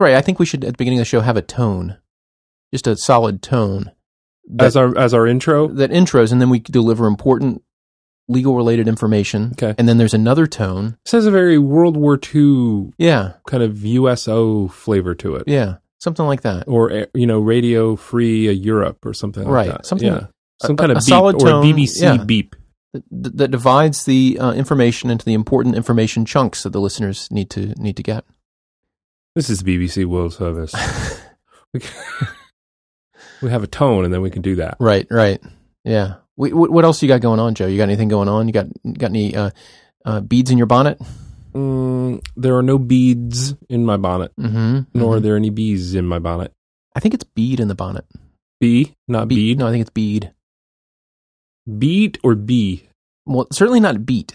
Right. I think we should at the beginning of the show have a tone, just a solid tone that, as our as our intro. that intros, and then we deliver important legal related information. Okay. And then there's another tone. This has a very World War II Yeah. kind of USO flavor to it, Yeah. Something like that. or eh, you know, Radio Free Europe or something like that. Right. that. Something- yeah. some a- kind of a beep solid tone, a BBC yeah. beep. That, that divides the uh, information into the important information chunks that the listeners need to need to get. This is the BBC World Service. we, we have a tone, and then we can do that. Right. Right. Yeah. We, what, what else you got going on, Joe? You got anything going on? You got got any uh, uh, beads in your bonnet? Mm, there are no beads in my bonnet, Mm-hmm. nor are there any bees in my bonnet. I think it's bead in the bonnet. Bee, not Bead. bead. No, I think it's bead. Beat or bee? Well, certainly not beet.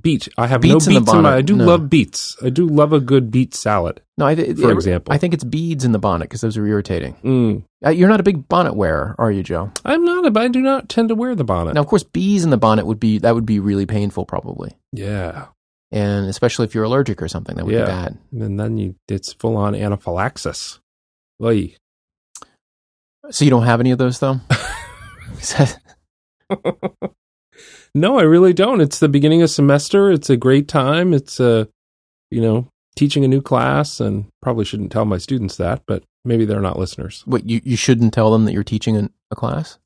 Beet. I have Beets in no the beets in, my. I do no. love beets. I do love a good beet salad. No, I, th- For I- example. I think it's beads in the bonnet because those are irritating. Mm. Uh, you're not a big bonnet wearer, are you, Joe? I'm not. A, I do not tend to wear the bonnet. Now, of course, bees in the bonnet would be that would be really painful, probably, Yeah, and especially if you're allergic or something, that would Yeah. be bad. and then you it's full on anaphylaxis. Oy. So you don't have any of those, though. No, I really don't. It's the beginning of semester. It's a great time. It's a, you know, teaching a new class, and probably shouldn't tell my students that, but maybe they're not listeners. what you you shouldn't tell them that you're teaching a, a class.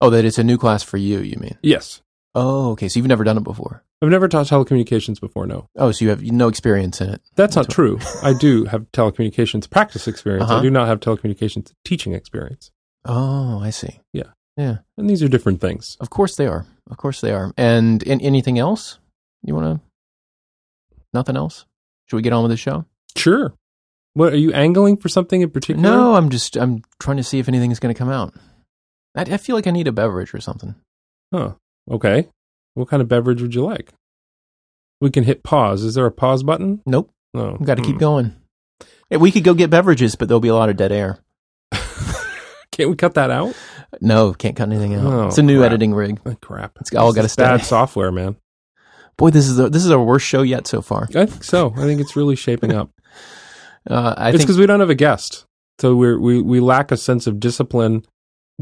Oh, that it's a new class for you. You mean? Yes, Oh, okay. So you've never done it before. I've never taught telecommunications before. No, Oh, so you have no experience in it. that's not true. I do have telecommunications practice experience. Uh-huh. I do not have telecommunications teaching experience, Oh, I see. Yeah. Yeah. and these are different things. Of course they are. Of course they are. And, and anything else you want to? Nothing else. Should we get on with the show? Sure. What are you angling for something in particular? No, I'm just I'm trying to see if anything is going to come out. I, I feel like I need a beverage or something. Huh. Okay. What kind of beverage would you like? We can hit pause. Is there a pause button? Nope. No. We've got to keep Hmm. going. Hey, we could go get beverages, but there'll be a lot of dead air. Can't we cut that out? No, can't cut anything out. Oh, it's a new crap. editing rig. Oh, crap. It's all gotta is bad software, man. Boy, this is the, this is our worst show yet so far. I think so. I think it's really shaping up. Uh, I it's because we don't have a guest, so we're, we we lack a sense of discipline,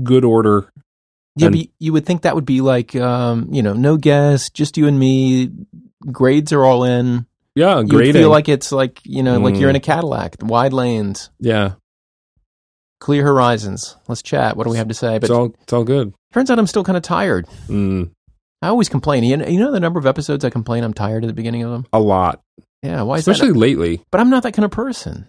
good order. yeah, but you would think that would be like um, you know, no guest, just you and me. Grades are all in. Yeah, grading. You feel like it's like you know, like Mm. you're in a Cadillac, wide lanes, yeah, clear horizons. Let's chat. What do we have to say? But it's all it's all good. turns out I'm still kind of tired. Mm, I always complain. You know, you know the number of episodes I complain I'm tired at the beginning of them. a lot, Yeah, why is especially lately. But I'm not that kind of person.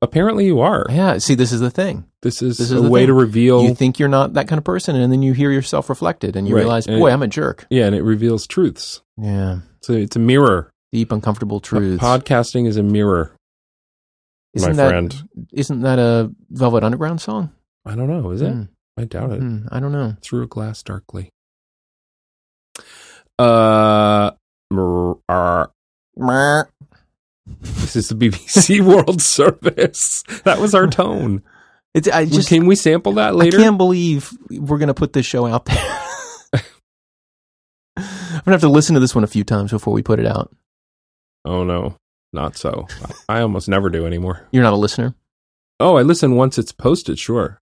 Apparently, you are. Yeah, see, this is the thing. This is, This is a the way thing. to reveal. You think you're not that kind of person, and then you hear yourself reflected, and you Right. realize, boy, it- I'm a jerk. yeah, and it reveals truths. Yeah, So it's a mirror. deep, uncomfortable truths. Podcasting is a mirror, isn't my that, friend. Isn't that a Velvet Underground song? I don't know. Is it? Hmm, I doubt it. hmm, I don't know. Through a glass darkly. Uh, uh, this is the BBC World Service. That was our tone. It's I just Can we sample that later? I can't believe we're gonna put this show out there. I'm gonna have to listen to this one a few times before we put it out. Oh no, not so. I almost never do anymore. You're not a listener. Oh, I listen once it's posted, sure,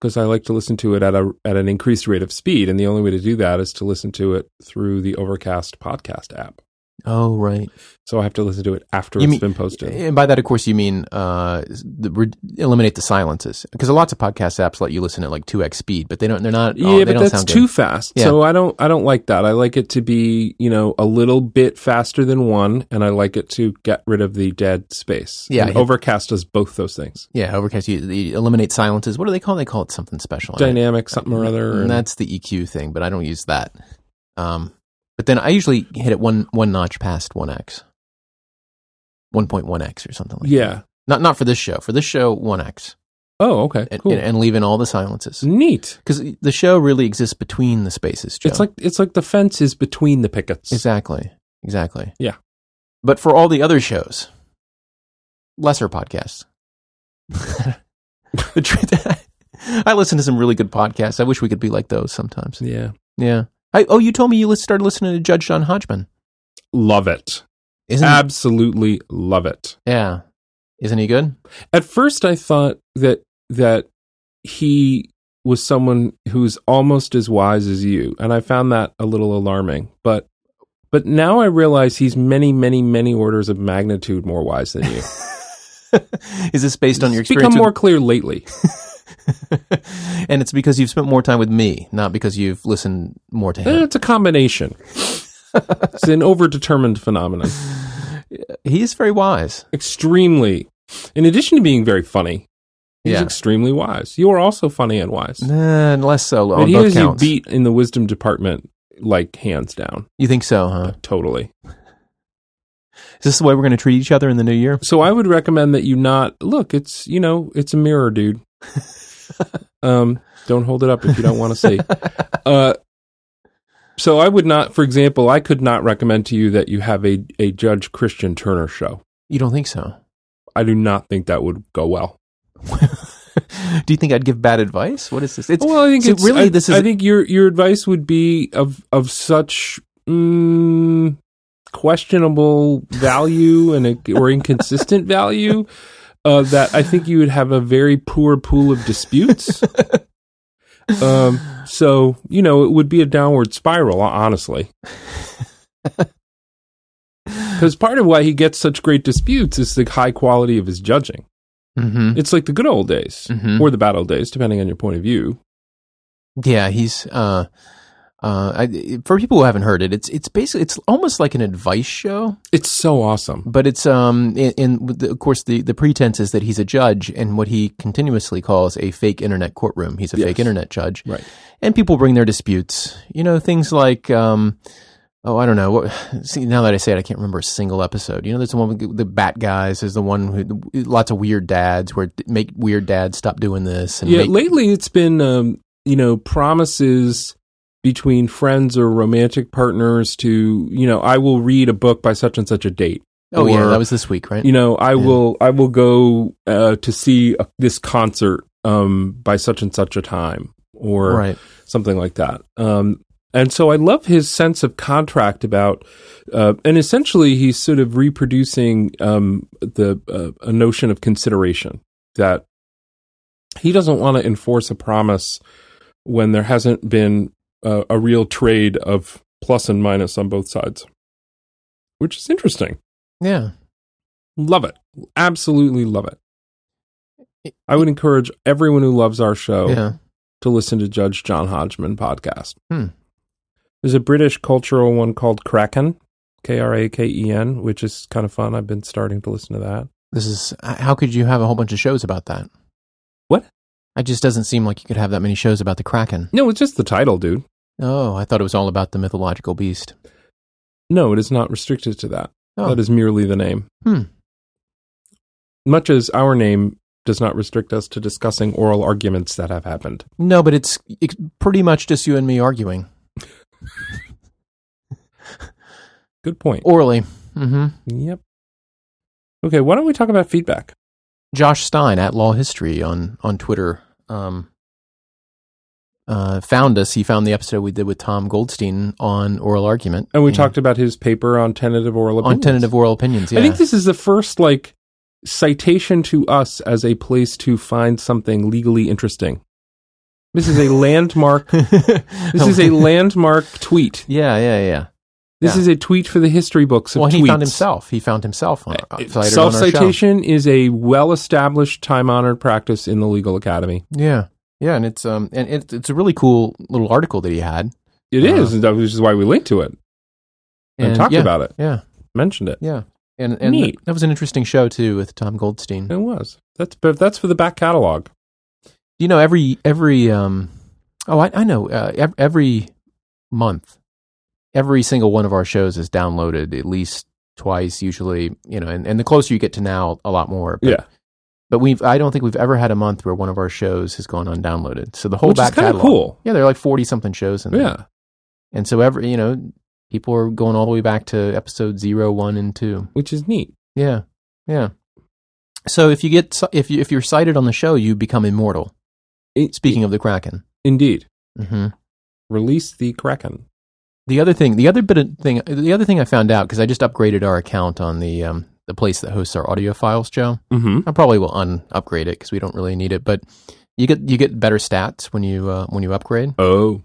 because I like to listen to it at a at an increased rate of speed, and the only way to do that is to listen to it through the Overcast podcast app. Oh, right. So I have to listen to it after You it's mean- been posted. And by that, of course, you mean uh, the, re- eliminate the silences because lots of podcast apps let you listen at like two x speed, but they don't. They're not. oh, yeah, they but that's too good. fast. Yeah. So I don't I don't like that. I like it to be, you know, a little bit faster than one and I like it to get rid of the dead space. Yeah. Overcast does both those things. Yeah, Overcast. You, you eliminate silences. What do they call? it? They call it something special. Dynamic something or other. And and- that's the EQ thing, but I don't use that. Um, but then I usually hit it one one notch past one x, one point one x or something like that. yeah. Not not for this show. For this show, one x, Oh, okay. and, cool. and, and leave in all the silences Neat. because the show really exists between the spaces. Joe. It's like it's like the fence is between the pickets. exactly, exactly. Yeah. But for all the other shows, lesser podcasts. the truth, I listen to some really good podcasts. I wish we could be like those sometimes. Yeah. Yeah. I, oh, you told me you started listening to Judge John Hodgman. Love it. Isn't Absolutely love it. yeah? Isn't he good? At first, I thought that that he was someone who's almost as wise as you, and I found that a little alarming. But but now I realize he's many, many, many orders of magnitude more wise than you. Is this based on your It's experience? become more clear lately. and it's because you've spent more time with me, not because you've listened more to Eh, him. It's a combination. it's an overdetermined phenomenon. He is very wise. Extremely. In addition to being very funny, he's Yeah. extremely wise. You are also funny and wise. Nah, less so on But he you beat in the wisdom department, like hands down. you think so, huh? Totally. Is this the way we're going to treat each other in the new year? So I would recommend that you not look. It's you know it's a mirror, dude. um, don't hold it up if you don't want to see. Uh, so I would not, for example, I could not recommend to you that you have a a Judge Christian Turner show. You don't think so? I do not think that would go well. Do you think I'd give bad advice? What is this? It's well, I think so it's, really I, this is I think your your advice would be of of such mm, questionable value and a, or inconsistent value uh, that I think you would have a very poor pool of disputes. um, so you know it would be a downward spiral, honestly. Because part of why he gets such great disputes is the high quality of his judging. Mhm. It's like the good old days Mhm. or the bad old days, depending on your point of view. Yeah, he's uh uh I, for people who haven't heard it, it's it's basically it's almost like an advice show, It's so awesome. but it's um in, in of course the the pretense is that he's a judge in what he continuously calls a fake internet courtroom. He's a Yes. fake internet judge. Right. And people bring their disputes. You know, things like um Oh, I don't know. What, see, now that I say it, I can't remember a single episode. You know, there's the one with the bat guys. There's the one who lots of weird dads where make weird dads stop doing this. And Yeah, make, lately it's been um, you know promises between friends or romantic partners to you know I will read a book by such and such a date. oh yeah, that was this week, right? You know I Yeah. will I will go uh, to see uh this concert um, by such and such a time or right. something like that. Um, and so I love his sense of contract about, uh, and essentially he's sort of reproducing um, the uh, a notion of consideration that he doesn't want to enforce a promise when there hasn't been uh, a real trade of plus and minus on both sides, which is interesting. Yeah. Love it, absolutely love it. I would encourage everyone who loves our show Yeah. to listen to Judge John Hodgman podcast. Hmm. There's a British cultural one called Kraken, K R A K E N, which is kind of fun. I've been starting to listen to that. This is how could you have a whole bunch of shows about that? What? It just doesn't seem like you could have that many shows about the Kraken. No, it's just the title, dude. Oh, I thought it was all about the mythological beast. No, it is not restricted to that. Oh. That is merely the name. Hmm. Much as our name does not restrict us to discussing oral arguments that have happened. No, but it's, it's pretty much just you and me arguing Good point. orally. Mm-hmm. Yep. Okay, why don't we talk about feedback? Josh Stein at Law History on on Twitter um, uh, found us. He found the episode we did with Tom Goldstein on oral argument, And we talked about his paper on tentative oral on opinions. tentative oral opinions. Yeah, I think this is the first like citation to us as a place to find something legally interesting. This is a landmark. This is a landmark tweet. yeah, yeah, yeah. This Yeah. is a tweet for the history books of Well, tweets. he found himself. He found himself on, uh, cited on our show. Self citation is a well established, time honored practice in the legal academy. Yeah, yeah, and it's um and it's it's a really cool little article that he had. It Uh-huh. is, and that- which is why we linked to it and, talked yeah, about it, Yeah, mentioned it. yeah, and and Neat. that was an interesting show too with Tom Goldstein. It was. That's but that's for the back catalog. You know, every every um oh I I know uh, every month, every single one of our shows is downloaded at least twice, usually. You know, and, and the closer you get to now, a lot more. But, yeah, but we've I don't think we've ever had a month where one of our shows has gone undownloaded. So the whole which back kind of catalog, cool. Yeah, there are like forty something shows in there. Yeah, And so every you know, people are going all the way back to episode zero, one, and two. which is neat. Yeah, yeah. So if you get if you if you're cited on the show, you become immortal. It- Speaking of the Kraken, Indeed, Mm-hmm. release the Kraken. the other thing, the other bit of thing, the other thing I found out because I just upgraded our account on the um, the place that hosts our audio files, Joe. Mm-hmm. I probably will un-upgrade it because we don't really need it, but you get you get better stats when you uh, when you upgrade. Oh,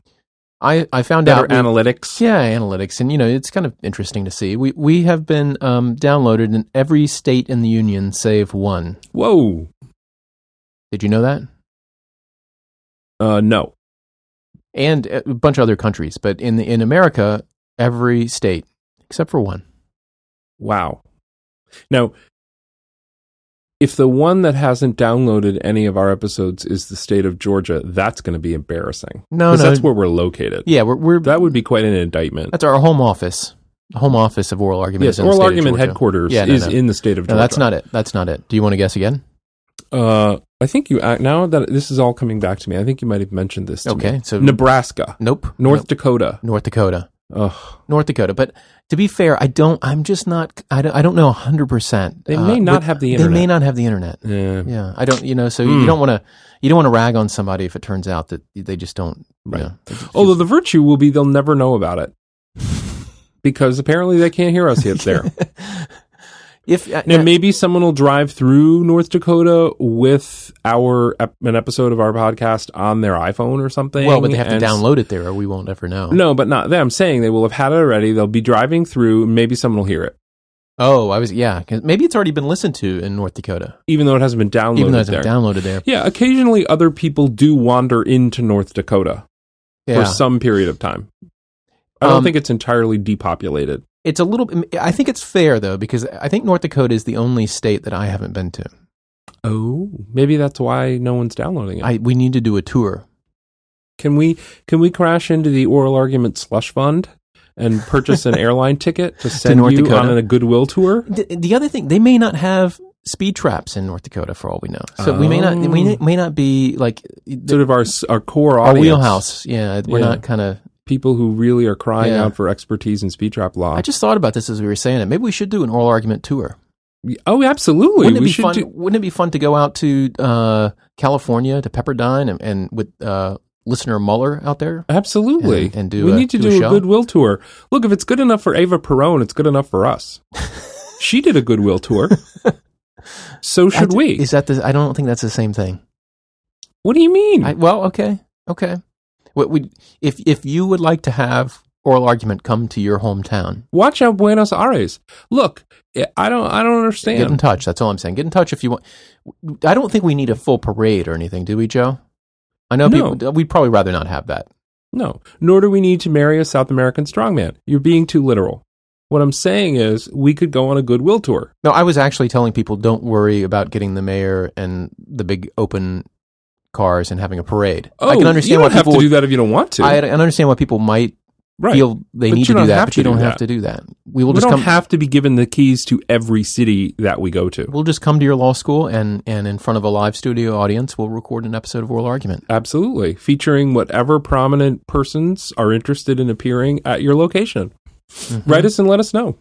I I found better out we- analytics. yeah analytics, and you know it's kind of interesting to see. We we have been um, downloaded in every state in the union save one. Whoa. Did you know that? Uh, no. And a bunch of other countries, but in the, in America, every state except for one. Wow. Now, if the one that hasn't downloaded any of our episodes is the state of Georgia, that's going to be embarrassing. No, no, that's where we're located. yeah, we're, we're That would be quite an indictment. that's our home office. Home office of oral argument. Yes, oral state argument headquarters Yeah, no, is no. in the state of No, Georgia. that's not it. That's not it. Do you want to guess again? Uh, I think you act now that this is all coming back to me. I think you might have mentioned this. To Okay, me. so Nebraska, nope. North Nope. Dakota. North Dakota. Ugh, North Dakota. But to be fair, I don't. I'm just not. I don't, I don't know hundred percent. They may not have the internet. They may not have the internet. yeah. Yeah, I don't. You know, so Hmm. you don't want to. You don't want to rag on somebody if it turns out that they just don't. You Right. know, just- Although the virtue will be they'll never know about it because apparently they can't hear us yet there. if uh, Now, maybe someone will drive through North Dakota with our an episode of our podcast on their iPhone or something. well, but they have to download it there, or we won't ever know. No, but not them. I'm saying they will have had it already. They'll be driving through. Maybe someone will hear it, Oh, I was. yeah. maybe it's already been listened to in North Dakota, even though it hasn't been downloaded even though it's there. been downloaded there. yeah, occasionally other people do wander into North Dakota Yeah, for some period of time. I don't Um, think it's entirely depopulated. It's a little. I think it's fair though because I think North Dakota is the only state that I haven't been to. Oh, maybe that's why no one's downloading it. I we need to do a tour. Can we can we crash into the oral argument slush fund and purchase an airline ticket to send North you Dakota? on a goodwill tour? The, the other thing, they may not have speed traps in North Dakota for all we know. So we may not. Oh. We may not be like Sort of our our core audience. our wheelhouse. Yeah, we're Yeah. not kind of. People who really are crying Yeah. out for expertise in speed trap law. I just thought about this as we were saying it. Maybe we should do an oral argument tour. oh, absolutely. Wouldn't it we be fun? do. Wouldn't it be fun to go out to uh, California to Pepperdine and, and with uh, listener Muller out there? Absolutely, And- and do we a- need to do a do a, show? goodwill tour. Look, if it's good enough for Eva Perón, it's good enough for us. she did a goodwill tour. so should I- we? Is that the? I don't think that's the same thing. what do you mean? I, well, okay, okay. What we if if you would like to have oral argument come to your hometown, Watch out, Buenos Aires. Look, eh, I don't. I don't understand. get in touch. That's all I'm saying. Get in touch if you want. I don't think we need a full parade or anything, do we, Joe? I know No. people. We'd probably rather not have that. No, nor do we need to marry a South American strongman. You're being too literal. What I'm saying is, we could go on a goodwill tour. No, I was actually telling people don't worry about getting the mayor and the big open cars and having a parade. Oh, I can understand you don't why have people. to do that if you don't want to. I, I understand why people might right. feel they But need to do that, but you don't do have to do that. We will we just don't come. have to be given the keys to every city that we go to. we'll just come to your law school and and in front of a live studio audience, we'll record an episode of Oral Argument. Absolutely. Featuring whatever prominent persons are interested in appearing at your location. Mm-hmm. Write us and let us know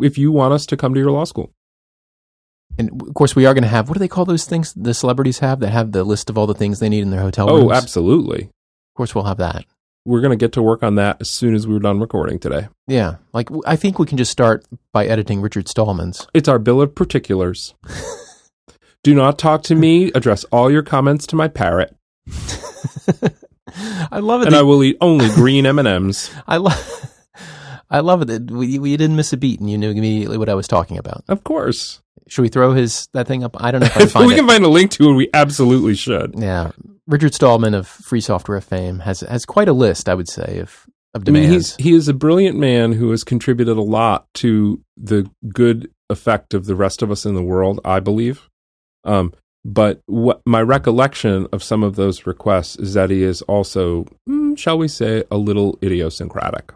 if you want us to come to your law school. And of course, we are going to have what do they call those things the celebrities have that have the list of all the things they need in their hotel oh, rooms? Oh, absolutely. Of course, we'll have that. We're going to get to work on that as soon as we're done recording today. Yeah, like I think we can just start by editing Richard Stallman's. It's our bill of particulars. Do not talk to me. Address all your comments to my parrot, I love it. and that- I will eat only green M and M's. I love. I love it that we, we didn't miss a beat and you knew immediately what I was talking about. Of course, Should we throw his that thing up? I don't know if I find we it. can find a link to it, we absolutely should. yeah, Richard Stallman of Free Software fame has has quite a list, I would say, of of I mean, demands. he's he is a brilliant man who has contributed a lot to the good effect of the rest of us in the world. I believe. Um, but what my recollection of some of those requests is that he is also, mm, shall we say, a little idiosyncratic.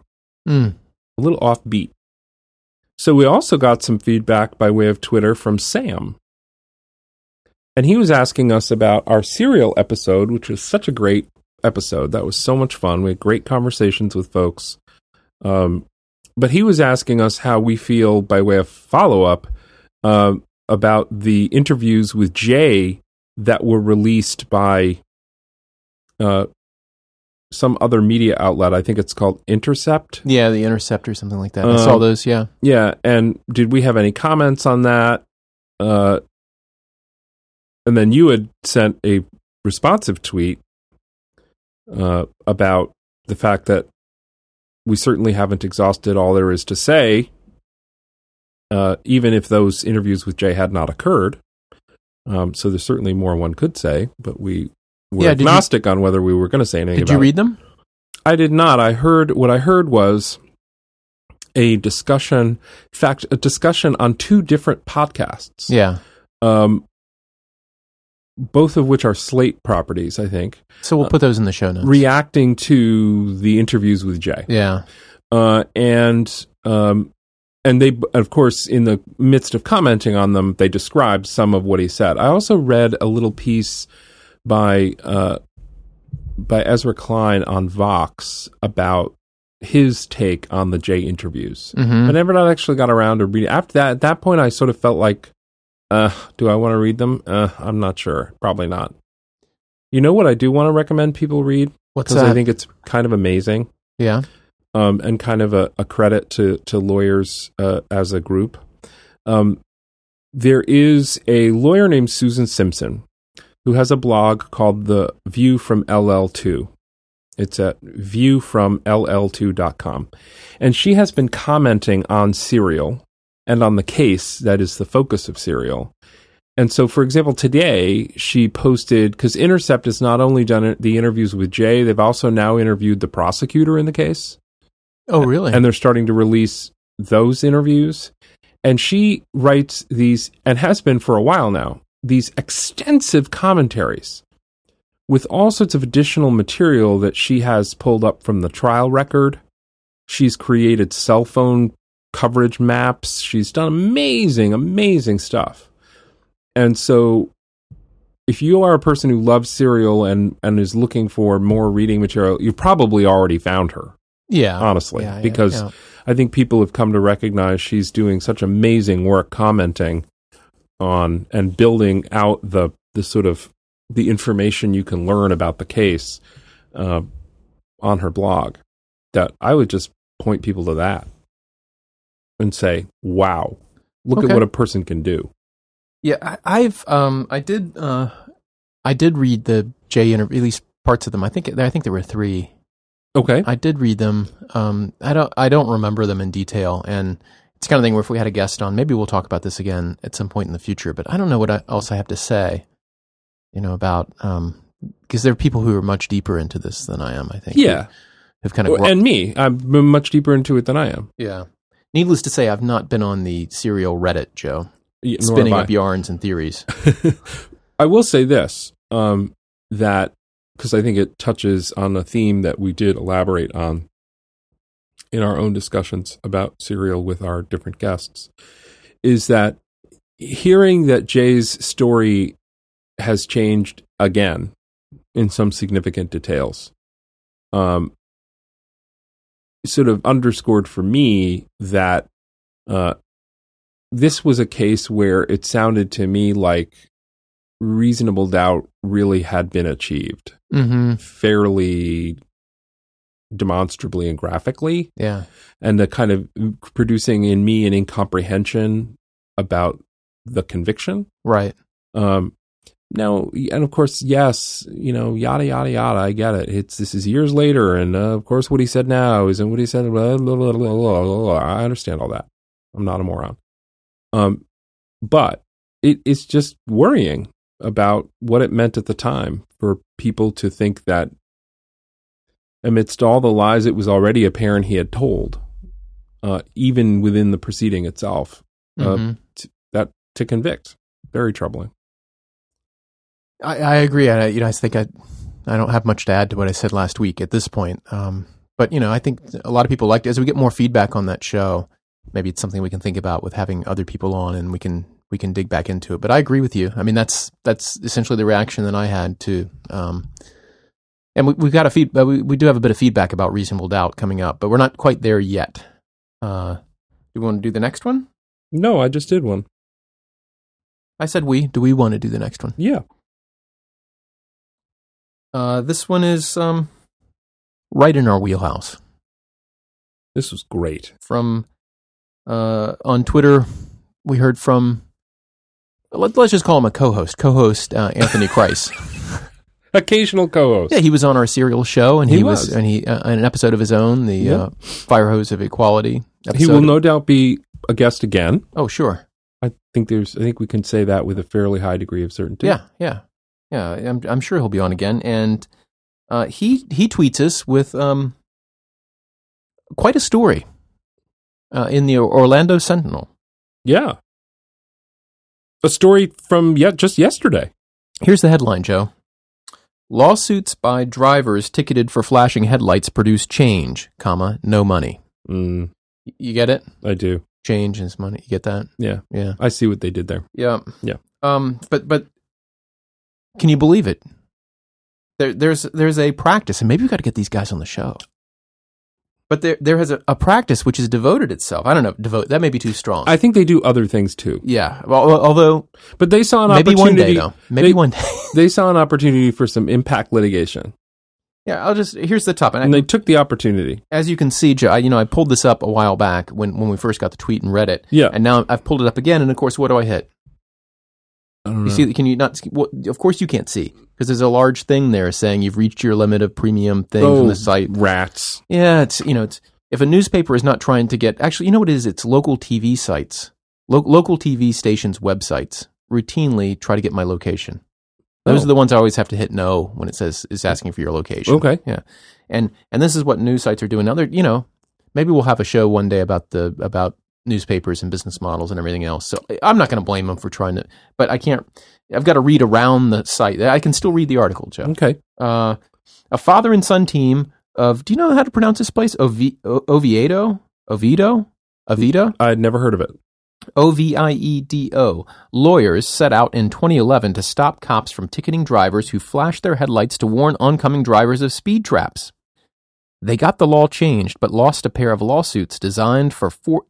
Mm. A little offbeat. So we also got some feedback by way of Twitter from Sam. And he was asking us about our serial episode, which was such a great episode. That was so much fun. We had great conversations with folks. Um, but he was asking us how we feel by way of follow up uh, about the interviews with Jay that were released by uh, some other media outlet. I think it's called Intercept. Yeah, the Intercept or something like that. I saw Um, those. Yeah. Yeah, and did we have any comments on that? Uh, and then you had sent a responsive tweet uh, about the fact that we certainly haven't exhausted all there is to say, uh, even if those interviews with Jay had not occurred. Um, so there's certainly more one could say, but we were Yeah, did you- agnostic on whether we were going to say anything Did you it. read them? I did not. I heard what I heard was a discussion, in fact, a discussion on two different podcasts. Yeah. Um, both of which are Slate properties, I think, So we'll put those in the show notes. reacting to the interviews with Jay. yeah. Uh, and um, and they, of course, in the midst of commenting on them, they described some of what he said. I also read a little piece by uh, by Ezra Klein on Vox about his take on the Jay interviews. hmm I never not actually got around to reading. After that, at that point, I sort of felt like, uh, do I want to read them? Uh, I'm not sure. Probably not. You know what I do want to recommend people read What's because? I think it's kind of amazing yeah. um, and kind of a, a credit to to lawyers uh, as a group. Um, there is a lawyer named Susan Simpson who has a blog called The View from LL2. It's at viewfromll2.com. And she has been commenting on Serial and on the case that is the focus of Serial. And so, for example, today she posted because Intercept has not only done the interviews with Jay, they've also now interviewed the prosecutor in the case Oh, really? and they're starting to release those interviews. And she writes these, and has been for a while now, these extensive commentaries with all sorts of additional material that she has pulled up from the trial record. She's created cell phone coverage maps. She's done amazing, amazing stuff. And so, if you are a person who loves serial and, and is looking for more reading material, you've probably already found her yeah. honestly, Yeah, yeah, because yeah. I think people have come to recognize she's doing such amazing work commenting on and building out the the sort of the information you can learn about the case uh, on her blog. That I would just point people to that and say, "Wow, look Okay. at what a person can do." Yeah, I, I've um I did uh I did read the Jay interview, at least parts of them. I think I think there were three. Okay, I did read them. Um, I don't I don't remember them in detail, and it's kind of thing where if we had a guest on, maybe we'll talk about this again at some point in the future. But I don't know what I, else I have to say, you know, about um because there are people who are much deeper into this than I am. I think. yeah, have kind of and me, I'm much deeper into it than I am. yeah. Needless to say, I've not been on the serial Reddit, Joe, Yeah, spinning up yarns and theories. I will say this um, that because I think it touches on a theme that we did elaborate on in our own discussions about serial with our different guests is that hearing that Jay's story has changed again in some significant details um, sort of underscored for me that uh, this was a case where it sounded to me like reasonable doubt really had been achieved Mm-hmm. fairly demonstrably and graphically. Yeah. and the kind of producing in me an incomprehension about the conviction. Right. um now and of course yes you know yada yada yada i get it. It's this is years later and uh, of course what he said now isn't what he said blah, blah, blah, i understand all that. I'm not a moron. Um but it, it's just worrying about what it meant at the time for people to think that amidst all the lies it was already apparent he had told uh, even within the proceeding itself Uh, Mhm. that to convict very troubling I, I agree. I, you know, I think I, I don't have much to add to what I said last week at this point. Um, but you know, I think a lot of people liked it. as we get more feedback on that show. Maybe it's something we can think about with having other people on, and we can we can dig back into it. But I agree with you. I mean, that's that's essentially the reaction that I had to. Um, and we, we've got a feed. We, we do have a bit of feedback about reasonable doubt coming up, but we're not quite there yet. Uh, do we want to do the next one? no i just did one I said we. Do we want to do the next one? yeah Uh, this one is um, right in our wheelhouse. This was great. From uh, on Twitter, we heard from. Let, us just call him a co-host. Co-host uh, Anthony Kreis. Occasional co-host. Yeah, he was on our serial show, and he, He was, was. and he uh, in an episode of his own, the Yeah. uh, Fire Hose of Equality. Episode. He will no doubt be a guest again. Oh, sure. I think there's. I think we can say that with a fairly high degree of certainty. Yeah, yeah, yeah. I'm, I'm sure he'll be on again, and uh, he he tweets us with um, quite a story uh, in the Orlando Sentinel. Yeah. A story from yet just yesterday. Here's the headline, Joe. Lawsuits by drivers ticketed for flashing headlights produce change, comma, no money. Mm, You get it? I do. Change is money. You get that? Yeah. Yeah. I see what they did there. Yeah. Yeah. Um, but but can you believe it? There there's there's a practice, and maybe we got to get these guys on the show. But there there has a, a practice which has devoted itself. I don't know, devote that may be too strong. I think they do other things too. yeah. Well, although But they saw an maybe one day opportunity. though. Maybe they- one day. They saw an opportunity for some impact litigation, yeah. I'll just here's the top. And I, they took the opportunity. as you can see, Joe, I, you know, I pulled this up a while back when, when we first got the tweet and read it. Yeah. And now I've pulled it up again, and of course, what do I hit? You know. see? Can you not? of course, you can't see because there's a large thing there saying you've reached your limit of premium things oh, on the oh, site. rats. Yeah, it's you know, it's if a newspaper is not trying to get actually, you know what it is? It's local TV sites, Lo- local TV stations' websites routinely try to get my location. Those Oh. are the ones I always have to hit no when it says is asking for your location. Okay. Yeah, and and this is what news sites are doing now. They're you know maybe we'll have a show one day about the about newspapers and business models and everything else. So I'm not going to blame them for trying to, but I can't. I've got to read around the site. I can still read the article, Joe Okay. uh, a father and son team of. Do you know how to pronounce this place? Ovi- o- Oviedo, Oviedo, Oviedo, I'd never heard of it. O V I E D O. Lawyers set out in 2011 to stop cops from ticketing drivers who flash their headlights to warn oncoming drivers of speed traps. They got the law changed, but lost a pair of lawsuits designed for, for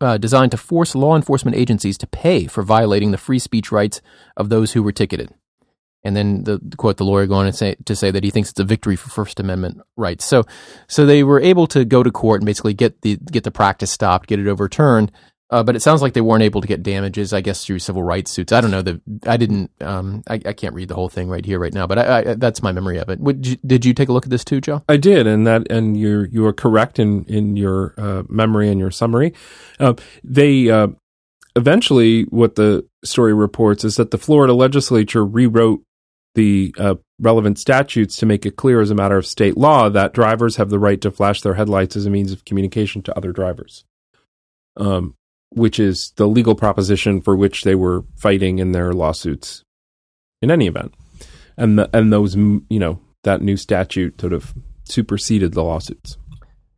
uh, designed to force law enforcement agencies to pay for violating the free speech rights of those who were ticketed. And then the the quote the lawyer going to say to say that he thinks it's a victory for First Amendment rights. So so they were able to go to court and basically get the get the practice stopped, get it overturned. Uh, but it sounds like they weren't able to get damages, I guess, through civil rights suits. I don't know. The I didn't. Um, I, I can't read the whole thing right here, right now. But I, I, that's my memory of it. You, did you take a look at this too, Joe? I did, and that, and you're you are correct in in your uh, memory and your summary. Uh, they uh, eventually, what the story reports is that the Florida legislature rewrote the uh, relevant statutes to make it clear, as a matter of state law, that drivers have the right to flash their headlights as a means of communication to other drivers. Um, which is the legal proposition for which they were fighting in their lawsuits. In any event, and the, and those you know that new statute sort of superseded the lawsuits.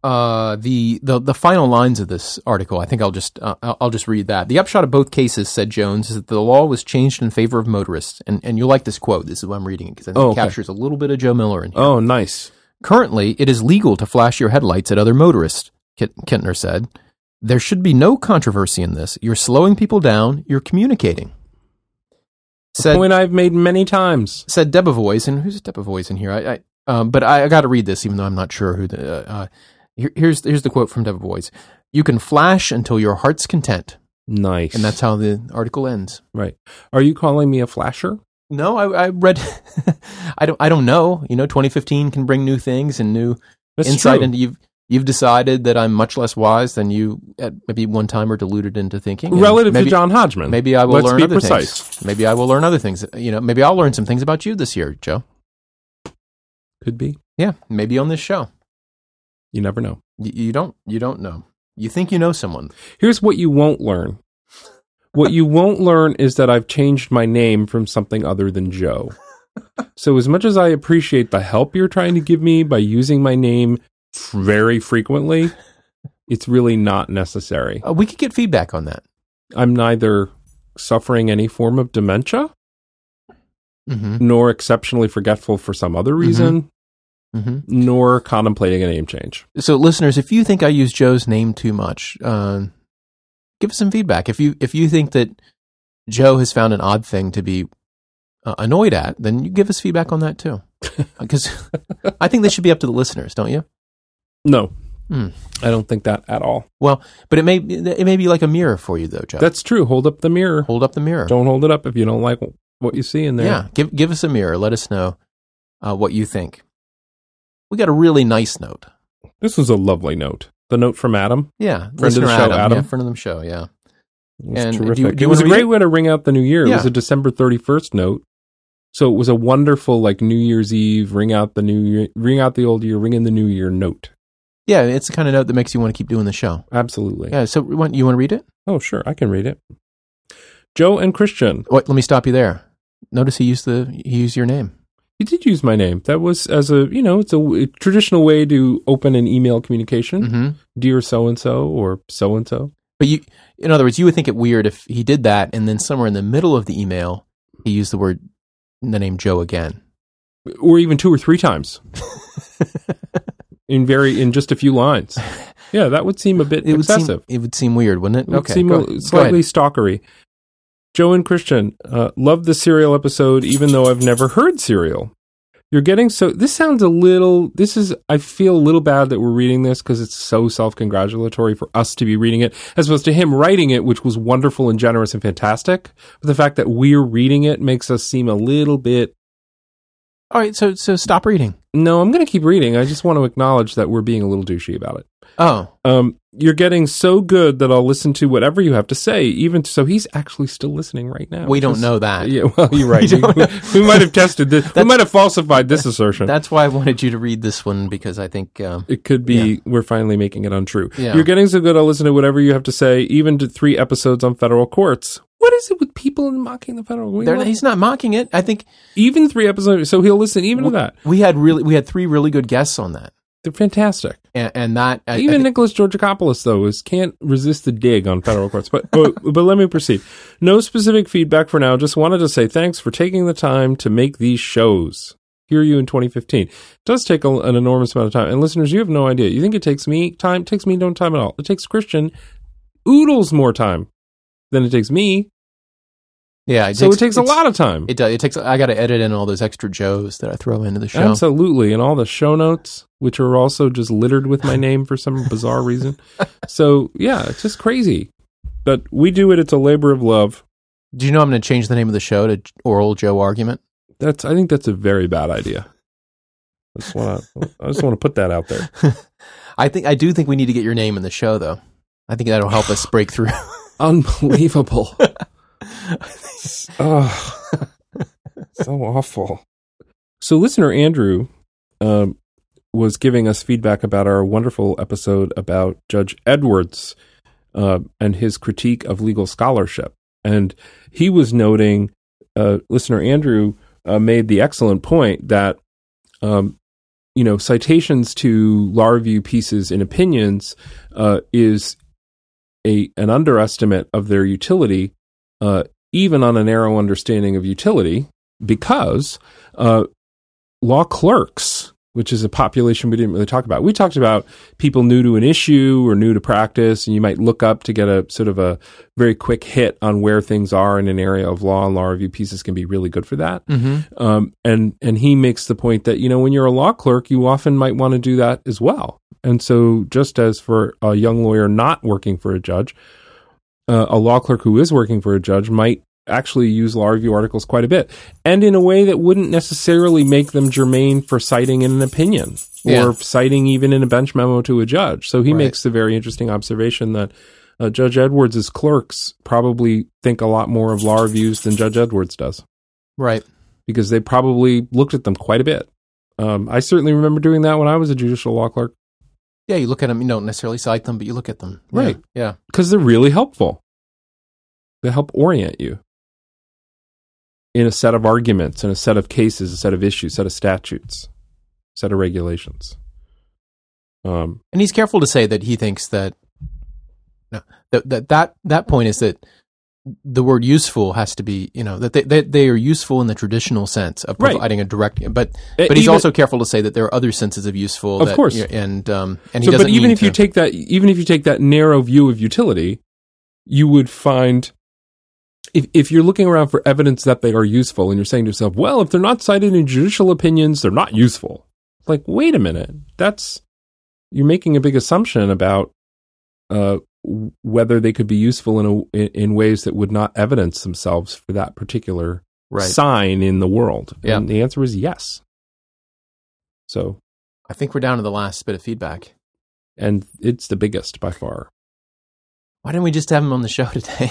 Uh, the, the the final lines of this article, I think I'll just uh, I'll, just read that. The upshot of both cases, said Jones, is that the law was changed in favor of motorists, and and you'll like this quote. This is why I'm reading it because I think Oh, it captures a little bit of Joe Miller in here. Oh, nice. Currently, it is legal to flash your headlights at other motorists, Kintner said. There should be no controversy in this. You're slowing people down, you're communicating. Said, Point I've made many times. said Debevoise, and who's Debevoise in here? I, I um, but I, I got to read this, even though I'm not sure who the. Uh, uh, here, here's here's the quote from Debevoise: "You can flash until your heart's content," Nice. and that's how the article ends. right. Are you calling me a flasher? No, I, I read. I don't. I don't know. You know, 2015 can bring new things and new That's insight true. into you've you've decided that I'm much less wise than you at maybe one time were deluded into thinking. Relative maybe, to John Hodgman. maybe I will Let's learn other precise. things. Maybe I will learn other things. You know, maybe I'll learn some things about you this year, Joe. Could be. Yeah, maybe on this show. You never know. You, you don't. You don't know. You think you know someone. Here's what you won't learn. What you won't learn is that I've changed my name from something other than Joe. So, as much as I appreciate the help you're trying to give me by using my name very frequently, it's really not necessary. Uh, we could get feedback on that. I'm neither suffering any form of dementia Mm-hmm. nor exceptionally forgetful for some other reason, Mm-hmm. nor contemplating a name change. So, listeners, if you think I use Joe's name too much, uh, give us some feedback. If you if you think that Joe has found an odd thing to be uh, annoyed at, then you give us feedback on that too. Because I think this should be up to the listeners, don't you? No, Hmm. I don't think that at all. Well, but it may it may be like a mirror for you though, Joe. That's true. Hold up the mirror. Hold up the mirror. Don't hold it up if you don't like what you see in there. Yeah, give give us a mirror. Let us know uh, what you think. We got a really nice note. This was a lovely note. The note from Adam. Yeah, friend of the show, Adam. Yeah, friend of the show. Yeah, It was And do you- do it was a great it? way to ring out the new year. It was a December 31st note. So it was a wonderful like New Year's Eve, ring out the new year, ring out the old year, ring in the new year note. Yeah. It's the kind of note that makes you want to keep doing the show. Absolutely. Yeah. So you want you want to read it? Oh, sure. I can read it. Joe and Christian. Wait, let me stop you there. Notice he used the he used your name. He did use my name. That was as a, you know, it's a traditional way to open an email communication. hmm Dear so and so or so and so. But you, in other words, you would think it weird if he did that, and then somewhere in the middle of the email, he used the word the name Joe again. Or even two or three times. in very in just a few lines. Yeah, that would seem a bit It would seem excessive. it would seem weird, wouldn't it? It would okay, seem go, a- slightly stalkery. Joe and Christian, uh, love the serial episode, even though I've never heard serial. You're getting so. This sounds a little. This is. I feel a little bad that we're reading this because it's so self congratulatory for us to be reading it, as opposed to him writing it, which was wonderful and generous and fantastic. But the fact that we're reading it makes us seem a little bit. All right, so so stop reading. No, I'm going to keep reading. I just want to acknowledge that we're being a little douchey about it. Oh, Um, you're getting so good that I'll listen to whatever you have to say. Even so, he's actually still listening right now. we don't know that. Yeah, well, you're right. We we, might have tested this. We might have falsified this assertion. That's why I wanted you to read this one because I think um, it could be we're finally making it untrue. Yeah. You're getting so good. I'll listen to whatever you have to say, even to three episodes on federal courts. What is it with people mocking the federal? we they're- he's not mocking it. I think even three episodes, so he'll listen even to that. we had really we had three really good guests on that, They're fantastic. and, and that I, I Even think- Nicholas Georgakopoulos, though, is can't resist the dig on federal courts. But, but but let me proceed. No specific feedback for now. Just wanted to say thanks for taking the time to make these shows. Hear you in 2015. It does take a, an enormous amount of time. And listeners, you have no idea. You think it takes me time? It takes me no time at all. It takes Christian oodles more time than it takes me. yeah, so it takes a lot of time. It does. It takes. I got to edit in all those extra Joes that I throw into the show. Absolutely. And all the show notes, which are also just littered with my name for some bizarre reason. So, yeah, it's just crazy. But we do it. It's a labor of love. Do you know I'm going to change the name of the show to Oral Joe Argument? That's. I think that's a very bad idea. I just want to. I just want to put that out there. I think I do think we need to get your name in the show, though. I think that'll help us break through. Unbelievable. oh, so awful. So, listener Andrew um, was giving us feedback about our wonderful episode about Judge Edwards uh, and his critique of legal scholarship. And he was noting, uh, listener Andrew uh, made the excellent point that, um, you know, citations to law review pieces and opinions uh, is a an underestimate of their utility, uh, even on a narrow understanding of utility, because uh, law clerks, which is a population we didn't really talk about. We talked about people new to an issue or new to practice, and you might look up to get a sort of a very quick hit on where things are in an area of law, and law review pieces can be really good for that. Mm-hmm. Um, and and he makes the point that you know when you're a law clerk, you often might want to do that as well. And so, just as for a young lawyer not working for a judge, uh, a law clerk who is working for a judge might actually use law review articles quite a bit, and in a way that wouldn't necessarily make them germane for citing in an opinion or Yeah. citing even in a bench memo to a judge. So he Right. makes the very interesting observation that. Uh, Judge Edwards' clerks probably think a lot more of law reviews than Judge Edwards does Right. because they probably looked at them quite a bit. Um, I certainly remember doing that when I was a judicial law clerk Yeah, you look at them. You don't necessarily cite them, but you look at them. Right. Yeah. because they're really helpful. They help orient you in a set of arguments, in a set of cases, a set of issues, set of statutes, set of regulations. Um, And he's careful to say that he thinks that no, that that that, that point is that the word useful has to be, you know, that they, they, they are useful in the traditional sense of Right. providing a direct, but e- but he's even- also careful to say that there are other senses of useful. Of that, course. and um, and he so, doesn't. but even if you take that, even if you take that narrow view of utility, you would find if, if you're looking around for evidence that they are useful and you're saying to yourself, well, if they're not cited in judicial opinions, they're not useful. Like, wait a minute. That's, you're making a big assumption about uh, whether they could be useful in, a, in ways that would not evidence themselves for that particular Right. sign in the world. Yeah. And the answer is yes. So, I think we're down to the last bit of feedback. and it's the biggest by far. Why didn't we just have him on the show today?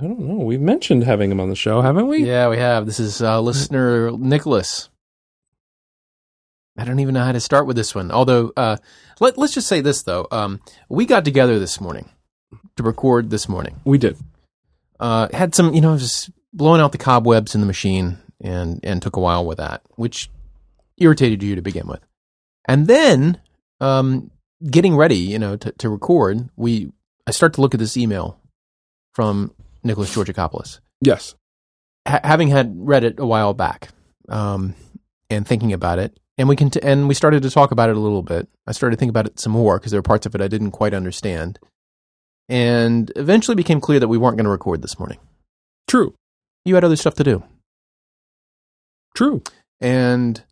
I don't know. We've mentioned having him on the show, haven't we? yeah, we have. This is uh, listener Nicholas. I don't even know how to start with this one. Although, uh, let, let's just say this though. Um, we got together this morning to record this morning. We did. Uh, had some, you know, just blowing out the cobwebs in the machine, and and took a while with that, which irritated you to begin with. And then, um, getting ready, you know, to, to record, we I start to look at this email from Nicholas Georgakopoulos. Yes. ha- having had read it a while back um, and thinking about it, and we can t- and we started to talk about it a little bit. I started to think about it some more because there were parts of it I didn't quite understand, and eventually became clear that we weren't going to record this morning. True. You had other stuff to do, True. and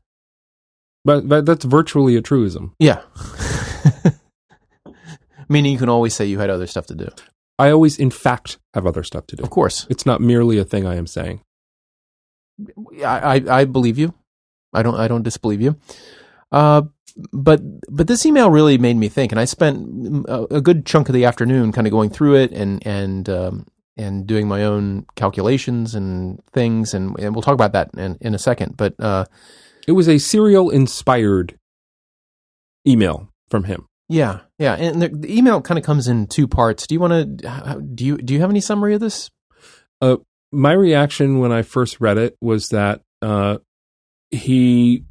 But, but that's virtually a truism. yeah, meaning you can always say you had other stuff to do. I always, in fact, have other stuff to do. Of course, It's not merely a thing I am saying. I, I, I believe you. I don't I don't disbelieve you. Uh, but but this email really made me think, and I spent a, a good chunk of the afternoon kind of going through it and and um, and doing my own calculations and things, and, and we'll talk about that in, in a second. But uh, It was a serial inspired email from him. Yeah, yeah, and the, the email kind of comes in two parts. Do you want to do you do you have any summary of this? My reaction when I first read it was that uh, he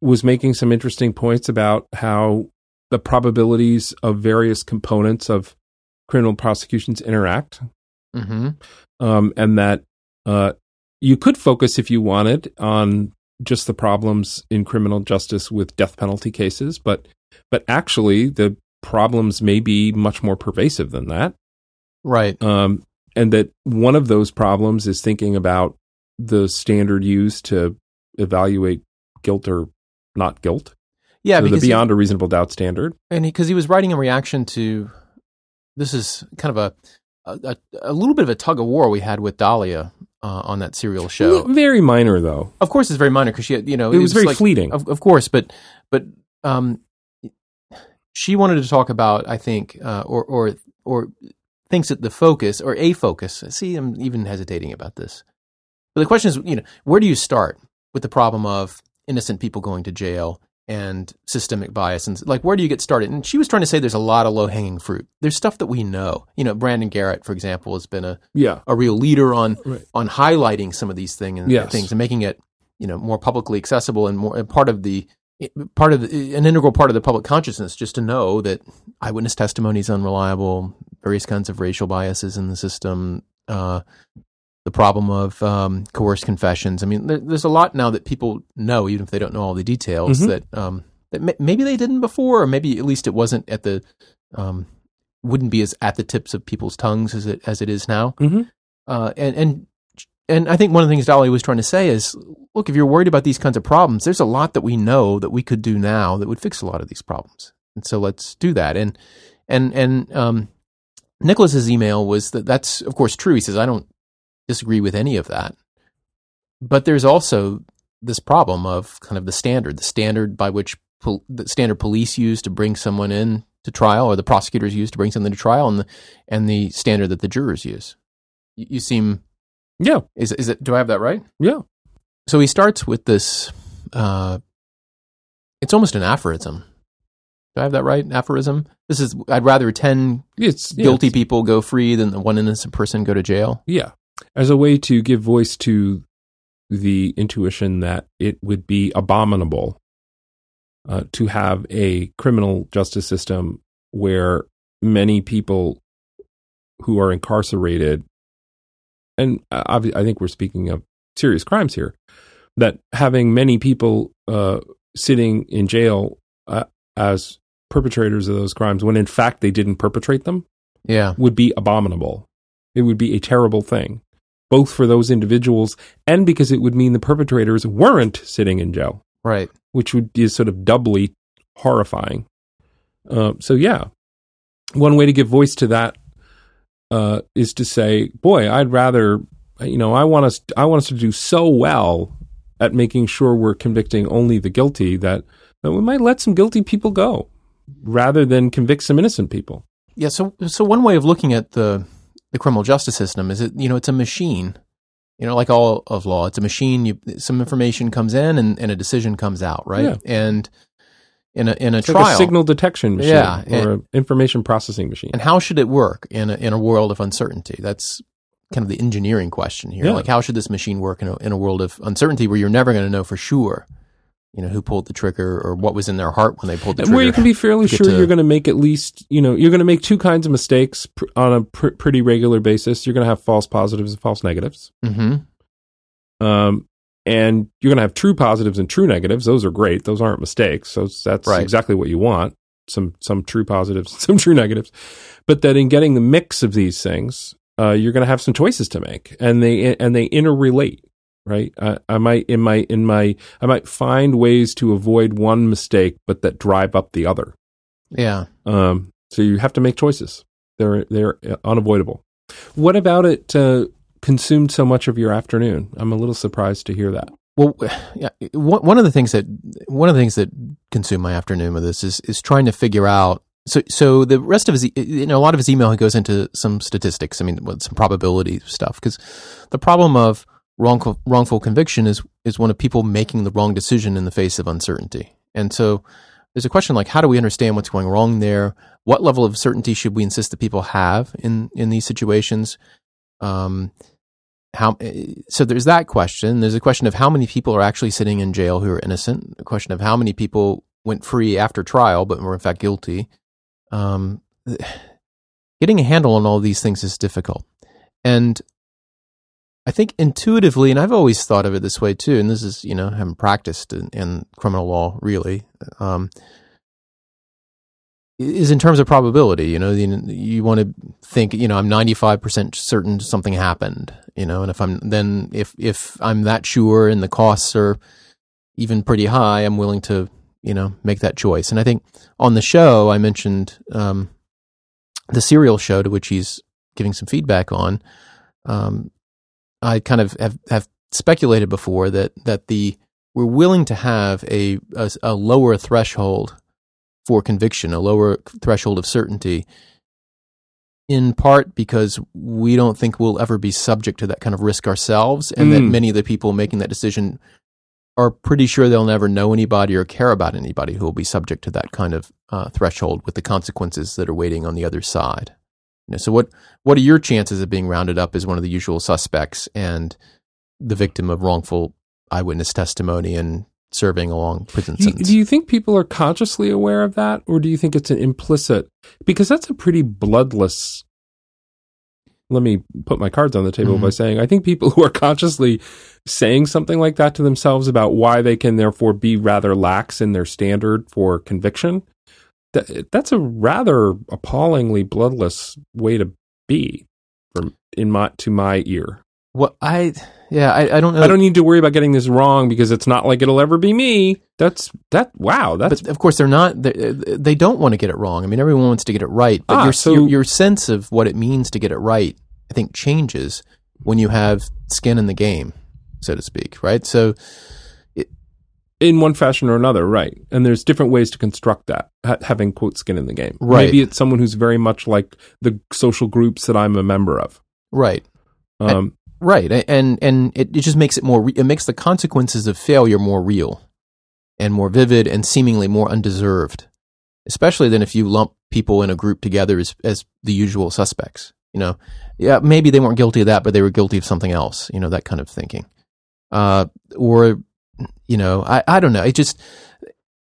was making some interesting points about how the probabilities of various components of criminal prosecutions interact Mm-hmm. um, and that uh, you could focus if you wanted on just the problems in criminal justice with death penalty cases, but but actually the problems may be much more pervasive than that, Right. um, and that one of those problems is thinking about the standard used to evaluate guilt or not guilt, Yeah, so the because he- beyond a reasonable doubt standard. and because he, was writing in reaction to this is kind of a a, a little bit of a tug of war we had with Dahlia uh, on that serial show. Very minor though. Of course, it's very minor because she, had, you know, It was very like- fleeting. Of, of course, but but um, she wanted to talk about, I think, uh, or or or thinks that the focus or a focus. See, I'm even hesitating about this. But the question is, you know, where do you start with the problem of innocent people going to jail and systemic bias and like where do you get started? And she was trying to say there's a lot of low hanging fruit. There's stuff that we know. You know, Brandon Garrett, for example, has been a Yeah. a real leader on Right. on highlighting some of these thing and Yes. things and making it you know more publicly accessible and more and part of the part of the, an integral part of the public consciousness just to know that eyewitness testimony is unreliable various kinds of racial biases in the system uh, the problem of um, coerced confessions i mean there, there's a lot now that people know even if they don't know all the details Mhm. that um, that ma- maybe they didn't before or maybe at least it wasn't at the um, wouldn't be as at the tips of people's tongues as it as it is now Mhm. uh, and and and I think one of the things Dahlia was trying to say is, look, if you're worried about these kinds of problems, there's a lot that we know that we could do now that would fix a lot of these problems, and so let's do that. And and and um, Nicholas's email was that that's of course true. He says I don't disagree with any of that, but there's also this problem of kind of the standard, the standard by which pol- the standard police use to bring someone in to trial, or the prosecutors use to bring someone to trial, and the and the standard that the jurors use. You, you seem Yeah. is is it? Do I have that right? Yeah. So he starts with this. Uh, it's almost an aphorism. Do I have that right? Aphorism. This is. I'd rather ten It's yeah, guilty it's- people go free than the one innocent person go to jail. Yeah. As a way to give voice to the intuition that it would be abominable uh, to have a criminal justice system where many people who are incarcerated, and uh, I think we're speaking of serious crimes here, that having many people uh, sitting in jail uh, as perpetrators of those crimes when in fact they didn't perpetrate them Yeah. would be abominable. It would be a terrible thing. both for those individuals and because it would mean the perpetrators weren't sitting in jail, Right. which would is sort of doubly horrifying. Uh, so yeah, one way to give voice to that uh, is to say, "Boy, I'd rather, you know, I want us, I want us to do so well at making sure we're convicting only the guilty that, that we might let some guilty people go, rather than convict some innocent people." Yeah. So, so one way of looking at the the criminal justice system is it you know it's a machine. You know, like all of law, it's a machine. You some information comes in and, and a decision comes out, right? Yeah. And in a in a It's trial, like a signal detection machine Yeah, or an information processing machine. and how should it work in a in a world of uncertainty? That's kind of the engineering question here. Yeah. Like, how should this machine work in a in a world of uncertainty where you're never going to know for sure, you know, who pulled the trigger or what was in their heart when they pulled the And trigger? where you can be fairly sure to- you're going to make at least, you know, you're going to make two kinds of mistakes pr- on a pr- pretty regular basis. You're going to have false positives and false negatives. hmm Um, and you're going to have true positives and true negatives. Those are great. Those aren't mistakes. So that's Right. exactly what you want. Some some true positives, some true negatives. But that in getting the mix of these things, uh, you're going to have some choices to make, and they and they interrelate. Right. I, I might in my in my I might find ways to avoid one mistake, but that drive up the other. Yeah. Um, so you have to make choices. They're they're unavoidable. What about it uh, consumed so much of your afternoon? I'm a little surprised to hear that. Well, yeah. One of the things that one of the things that consume my afternoon with this is is trying to figure out. So, so the rest of his, you know, a lot of his email he goes into some statistics. I mean, some probability stuff because the problem of wrongful wrongful conviction is is one of people making the wrong decision in the face of uncertainty. And so, there's a question like, how do we understand what's going wrong there? What level of certainty should we insist that people have in in these situations? Um, how so there's that question. There's a question of how many people are actually sitting in jail who are innocent. A question of how many people went free after trial but were in fact guilty. Um, getting a handle on all these things is difficult. And i think intuitively and i've always thought of it this way too and this is you know I haven't practiced in, in criminal law really um, is in terms of probability. You know, you, you want to think, you know, I'm 95% certain something happened, you know, and if I'm then if if I'm that sure and the costs are even pretty high, I'm willing to, you know, make that choice. And I think on the show I mentioned um, the serial show to which he's giving some feedback on. Um, I kind of have, have speculated before that that the we're willing to have a, a, a lower threshold for conviction, a lower threshold of certainty, in part because we don't think we'll ever be subject to that kind of risk ourselves, and that Mm. many of the people making that decision are pretty sure they'll never know anybody or care about anybody who will be subject to that kind of uh, threshold with the consequences that are waiting on the other side. You know, so what what are your chances of being rounded up as one of the usual suspects and the victim of wrongful eyewitness testimony and serving a long prison Do sentence? do you think people are consciously aware of that, or do you think it's an implicit? Because that's a pretty bloodless. Let me put my cards on the table Mhm. by saying I think people who are consciously saying something like that to themselves about why they can therefore be rather lax in their standard for conviction. That, that's a rather appallingly bloodless way to be, from in my to my ear. Well, I yeah, I, I don't know. I don't need to worry about getting this wrong because it's not like it'll ever be me. That's that. Wow, that's but of course, they're not. They, they don't want to get it wrong. I mean, everyone wants to get it right. But Ah, your, so- your your sense of what it means to get it right, I think, changes when you have skin in the game, so to speak. Right. So in one fashion or another, right? And there's different ways to construct that, ha- having quote skin in the game. Right. Maybe it's someone who's very much like the social groups that I'm a member of. right, Um, right, and and it, it just makes it more. Re- it makes the consequences of failure more real, and more vivid, and seemingly more undeserved. Especially than if you lump people in a group together as as the usual suspects. You know, yeah, maybe they weren't guilty of that, but they were guilty of something else. You know, that kind of thinking. Uh, or, you know, I, I don't know. It just,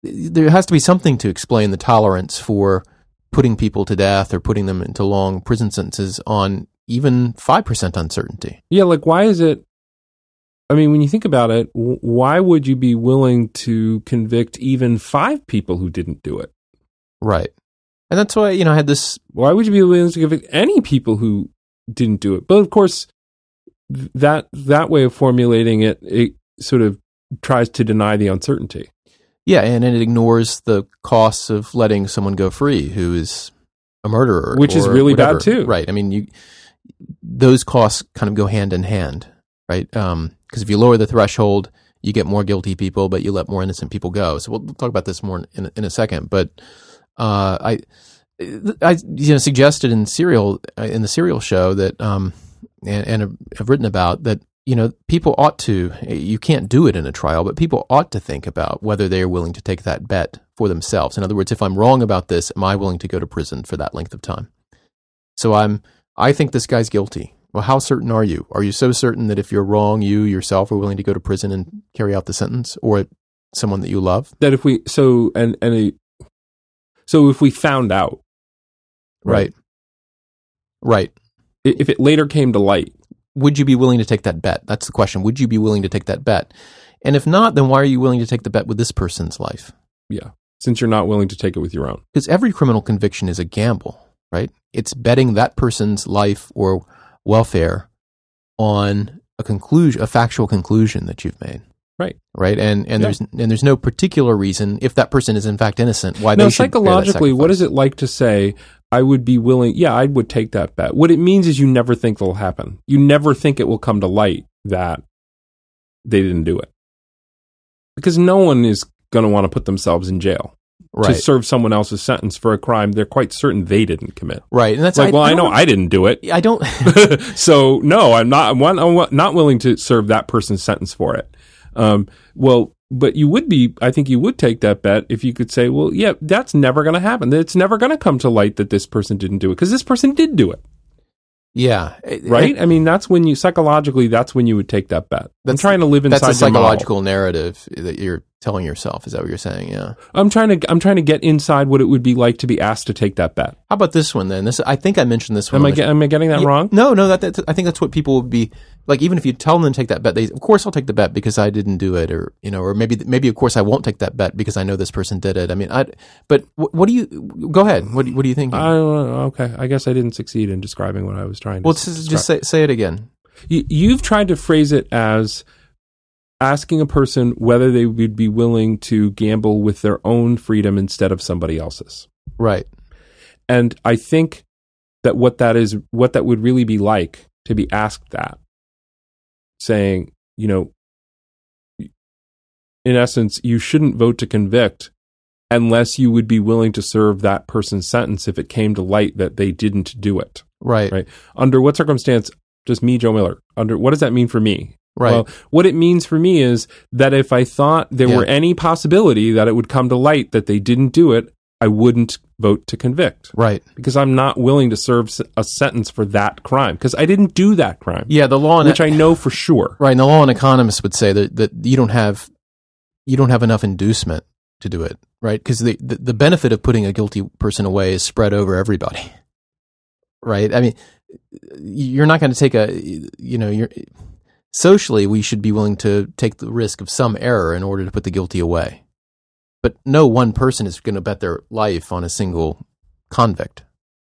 there has to be something to explain the tolerance for putting people to death or putting them into long prison sentences on even 5% uncertainty. yeah, like why is it? I mean, when you think about it, why would you be willing to convict even five people who didn't do it? Right. And that's why, you know, I had this, Why would you be willing to convict any people who didn't do it? But of course, that that way of formulating it, it sort of tries to deny the uncertainty. Yeah, and it ignores the costs of letting someone go free who is a murderer, Which is really whatever. bad, too. Right. I mean, you those costs kind of go hand in hand, right? Because if you lower the threshold, you get more guilty people, but you let more innocent people go. So we'll talk about this more in, in a second. But uh, I, I you know suggested in serial uh, in the serial show that um, and, and have written about that you know people ought to you can't do it in a trial but people ought to think about whether they are willing to take that bet for themselves in other words if i'm wrong about this am i willing to go to prison for that length of time so i'm i think this guy's guilty. Well how certain are you? Are you so certain that if you're wrong you yourself are willing to go to prison and carry out the sentence or someone that you love? That if we so and and a, so if we found out. Right. Right. If it later came to light, would you be willing to take that bet? That's the question. Would you be willing to take that bet? And if not then why are you willing to take the bet with this person's life? Yeah, since you're not willing to take it with your own. because every criminal conviction is a gamble, right? It's betting that person's life or welfare on a conclusion, a factual conclusion that you've made, Right. right? And and Yeah. there's and there's no particular reason if that person is in fact innocent why Now, they should psychologically, what is it like to say, I would be willing, yeah, I would take that bet? What it means is you never think it'll happen. You never think it will come to light that they didn't do it. Because no one is going to want to put themselves in jail to serve someone else's sentence for a crime they're quite certain they didn't commit. Right, and that's like, well, I, know I didn't do it. I don't. so no, I'm not. I'm one- I'm not willing to serve that person's sentence for it. Um, well, but you would be. I think you would take that bet if you could say, well, yeah, that's never going to happen. It's never going to come to light that this person didn't do it because this person did do it, yeah, right? I mean, that's when you psychologically, that's when you would take that bet. I'm That's- trying to live inside That's a psychological narrative that you're telling yourself. Is that what you're saying? Yeah. I'm trying to. I'm trying to get inside what it would be like to be asked to take that bet. How about this one then? This I think I mentioned this one. Am I, get, am I getting that Yeah, wrong? No, no. That, that's I think that's what people would be like. Even if you tell them to take that bet, they of course I'll take the bet because I didn't do it, or you know, or maybe maybe of course I won't take that bet because I know this person did it. I mean, I. But what, what do you? Go ahead. What do- What do you think? I. Uh, okay, I guess I didn't succeed in describing what I was trying to. well, just, just say say it again. You- You've tried to phrase it as asking a person whether they would be willing to gamble with their own freedom instead of somebody else's. Right. And I think that what that is, what that would really be like to be asked that, saying, you know, in essence, you shouldn't vote to convict unless you would be willing to serve that person's sentence if it came to light that they didn't do it. Right. Right. Under what circumstance, just me, Joe Miller, under what does that mean for me? Right. Well, what it means for me is that if I thought there Yeah. were any possibility that it would come to light that they didn't do it, I wouldn't vote to convict right. because I'm not willing to serve a sentence for that crime because I didn't do that crime, Yeah. The law and which I know for sure. right. And the law and economists would say that that you don't have you don't have enough inducement to do it. Right. Because the, the the benefit of putting a guilty person away is spread over everybody. Right. I mean, you're not going to take a you know you're socially we should be willing to take the risk of some error in order to put the guilty away but no one person is going to bet their life on a single convict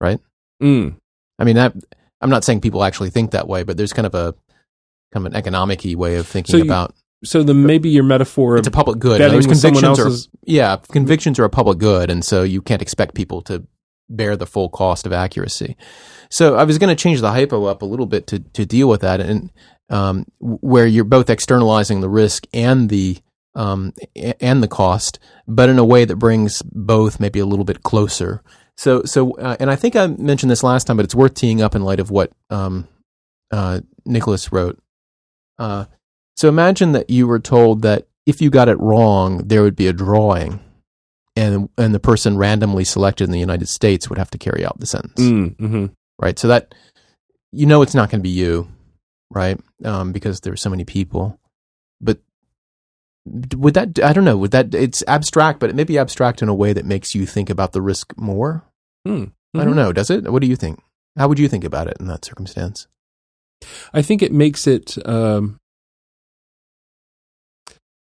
right? Mm. i mean that i'm not saying people actually think that way but there's kind of a kind of an economic way of thinking So you- about So the maybe your metaphor it's a public good. Those convictions are yeah convictions are a public good and so you can't expect people to bear the full cost of accuracy. So i was going to change the hypo up a little bit to to deal with that and um, where you're both externalizing the risk and the um, and the cost but in a way that brings both maybe a little bit closer so so uh, and i think i mentioned this last time but it's worth teeing up in light of what um, uh, nicholas wrote uh, so imagine that you were told that if you got it wrong, there would be a drawing, and and the person randomly selected in the United States would have to carry out the sentence, Mm, mhm. right? So that you know it's not going to be you, right? Um, because there's so many people. But would that I don't know. Would that it's abstract, but it may be abstract in a way that makes you think about the risk more. Mm, I don't know. Does it? What do you think? How would you think about it in that circumstance? I think it makes it. Um,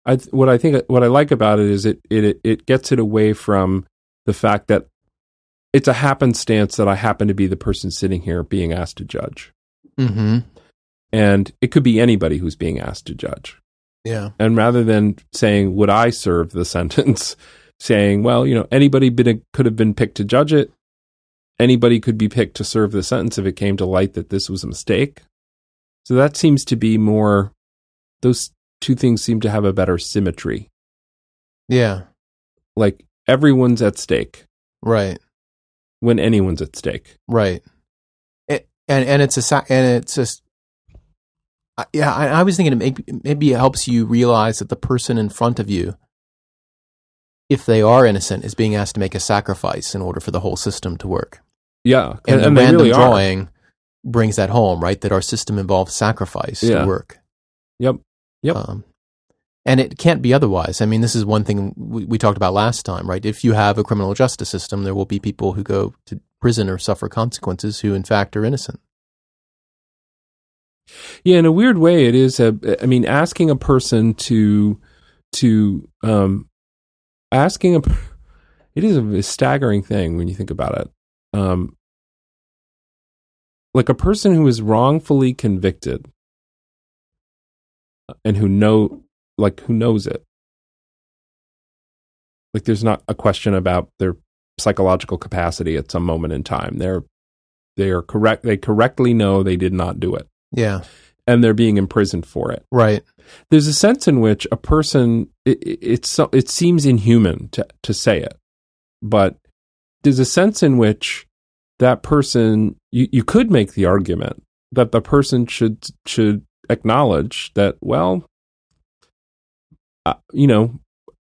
I what I think what I like about it is it it it gets it away from the fact that it's a happenstance that I happen to be the person sitting here being asked to judge. Mm-hmm. and it could be anybody who's being asked to judge. Yeah. And rather than saying, "Would I serve the sentence?" saying, "Well, you know, anybody been a, could have been picked to judge it. Anybody could be picked to serve the sentence if it came to light that this was a mistake." So that seems to be more. Those two things seem to have a better symmetry. Yeah. Like everyone's at stake Right. when anyone's at stake. Right. It, and and it's a and it's just yeah. I, I was thinking it maybe maybe it helps you realize that the person in front of you, if they are innocent, is being asked to make a sacrifice in order for the whole system to work. Yeah, And, and, the random really drawing brings that home, right? That our system involves sacrifice Yeah. to work. Yep. Yep. Um, and it can't be otherwise. I mean, this is one thing we, we talked about last time, right? If you have a criminal justice system, there will be people who go to prison or suffer consequences who, in fact, are innocent. Yeah, in a weird way, it is a. I mean, asking a person to to um, asking a. It is a staggering thing when you think about it. Um, like a person who is wrongfully convicted and who know, like who knows it. Like, there's not a question about their psychological capacity at some moment in time. They're they are correct. They correctly know they did not do it Yeah. and they're being imprisoned for it. Right. There's a sense in which a person it, it, it's it seems inhuman to to say it, but there's a sense in which that person you, you could make the argument that the person should should acknowledge that well, uh, you know,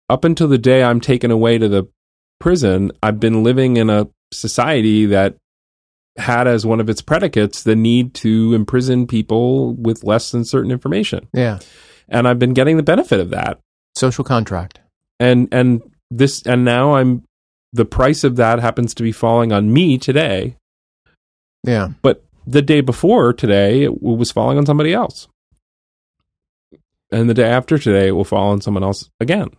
up until the day I'm taken away to the prison, I've been living in a society that had as one of its predicates the need to imprison people with less than certain information. Yeah. And I've been getting the benefit of that. Social contract. And and this and now I'm the price of that happens to be falling on me today, Yeah. but the day before today it was falling on somebody else. And the day after today it will fall on someone else again.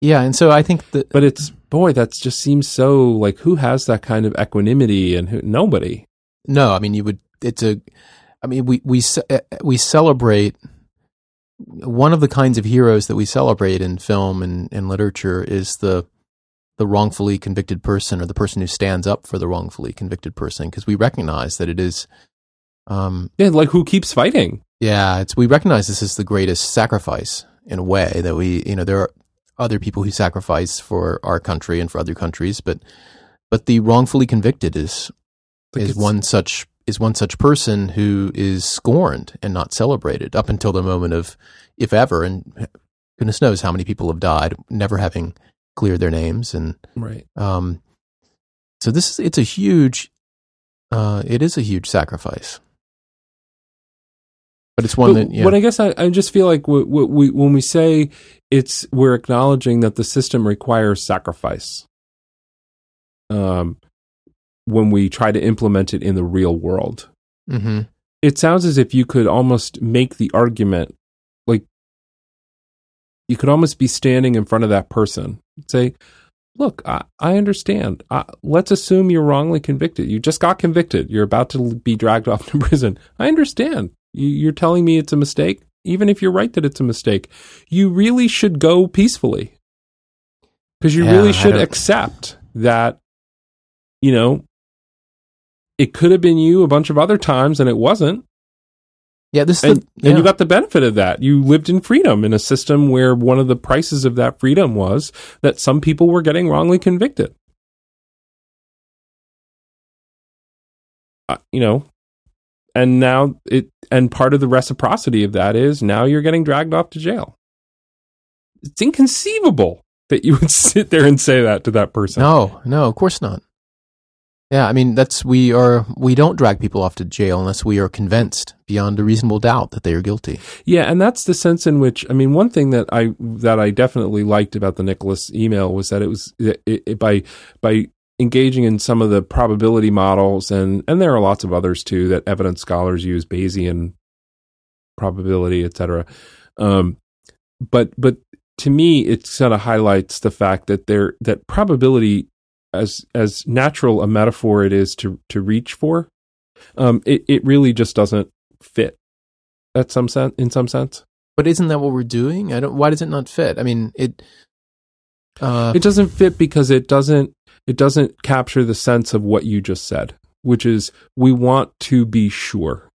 Yeah. And so I think that But it's boy, that just seems so like who has that kind of equanimity and who nobody. no, I mean, you would, it's a, I mean, we, we, uh, we celebrate one of the kinds of heroes that we celebrate in film and, and literature is the, the wrongfully convicted person or the person who stands up for the wrongfully convicted person because we recognize that it is, um, Yeah, like who keeps fighting? Yeah, it's we recognize this is the greatest sacrifice in a way that we, you know, there are other people who sacrifice for our country and for other countries, but but the wrongfully convicted is Like is one such is one such person who is scorned and not celebrated up until the moment of if ever and goodness knows how many people have died never having cleared their names and Right. um so this is it's a huge uh it is a huge sacrifice but it's one But that yeah. What I guess I, I just feel like we, when we say it's we're acknowledging that the system requires sacrifice. Um, when we try to implement it in the real world, hmm it sounds as if you could almost make the argument, like you could almost be standing in front of that person, and say, "Look, I, I understand. Uh, let's assume you're wrongly convicted. You just got convicted. You're about to be dragged off to prison. I understand. You, you're telling me it's a mistake, even if you're right that it's a mistake. You really should go peacefully because you Yeah, really should accept that. You know, it could have been you a bunch of other times, and it wasn't." Yeah, this is and, the, yeah. and you got the benefit of that. You lived in freedom in a system where one of the prices of that freedom was that some people were getting wrongly convicted. Uh, you know, and now it, and part of the reciprocity of that is now you're getting dragged off to jail. It's inconceivable that you would sit there and say that to that person. no, no, of course not. Yeah, I mean that's we are we don't drag people off to jail unless we are convinced beyond a reasonable doubt that they are guilty. Yeah, and that's the sense in which I mean, one thing that I that I definitely liked about the Nicholas email was that it was it, it, by by engaging in some of the probability models and and there are lots of others too that evidence scholars use Bayesian probability, et cetera. Um, but but to me, it sort of highlights the fact that there that probability as as natural a metaphor it is to to reach for, um, it it really just doesn't fit at some sense in some sense. But isn't that what we're doing? I don't. Why does it not fit? I mean, it. Uh, It doesn't fit because it doesn't it doesn't capture the sense of what you just said, which is we want to be sure.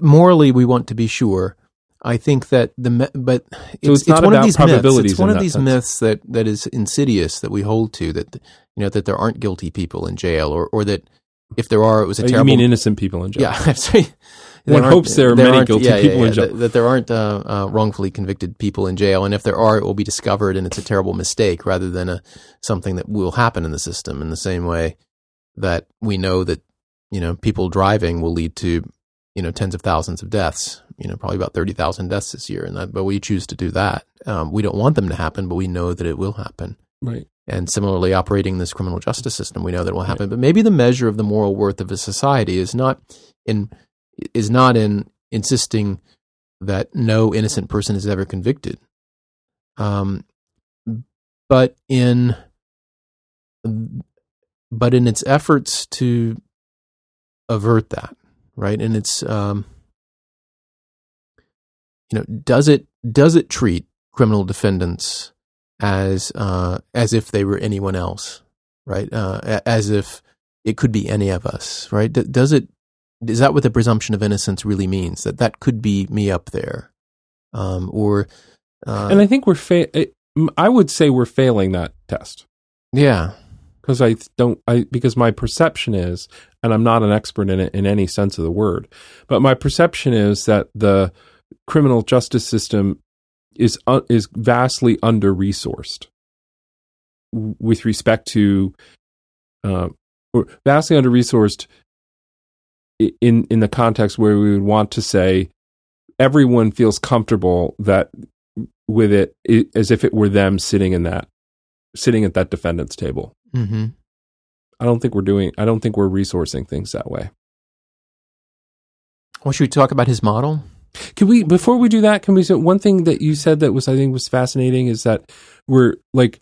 morally, we want to be sure. I think that the me- but it's, it's not one about of these probabilities myths. It's one of these sense. myths that that is insidious that we hold to that you know that there aren't guilty people in jail or or that if there are, it was a oh, you terrible. mean innocent people in jail? yeah, One hopes there are many aren't- guilty yeah, yeah, people in jail. That, that there aren't uh, uh, wrongfully convicted people in jail, and if there are, it will be discovered, and it's a terrible mistake rather than a something that will happen in the system. In the same way that we know that you know people driving will lead to you know tens of thousands of deaths. You know, probably about thirty thousand deaths this year, and that, but we choose to do that. Um, we don't want them to happen, but we know that it will happen. Right. And similarly, operating this criminal justice system, we know that it will happen. But maybe the measure of the moral worth of a society is not in is not in insisting that no innocent person is ever convicted, um, but in but in its efforts to avert that, right? And it's um, you know, does it does it treat criminal defendants as uh, as if they were anyone else, right? Uh, as if it could be any of us, right? Does it? Is that what the presumption of innocence really means? That that could be me up there, um, or uh, and I think we're fa- I would say we're failing that test yeah, because I don't I because my perception is and I'm not an expert in it in any sense of the word but my perception is that the criminal justice system is uh, is vastly under resourced with respect to uh, or vastly under resourced in in the context where we would want to say everyone feels comfortable that with it, i as if it were them sitting in that sitting at that defendant's table. mm-hmm. I don't think we're doing. I don't think we're resourcing things that way. Well, should we talk about his model? Can we before we do that? Can we say one thing that you said that was I think was fascinating is that we're like,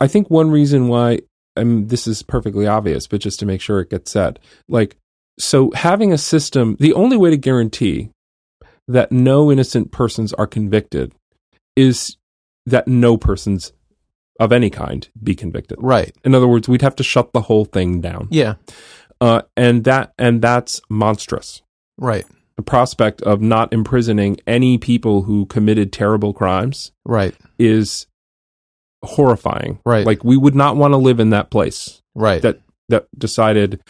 I think one reason why I mean this is perfectly obvious, but just to make sure it gets said, like so having a system, the only way to guarantee that no innocent persons are convicted is that no persons of any kind be convicted. Right. In other words, we'd have to shut the whole thing down, Yeah. uh, and that and that's monstrous Right. the prospect of not imprisoning any people who committed terrible crimes Right. is horrifying. Right. Like we would not want to live in that place Right. that that decided,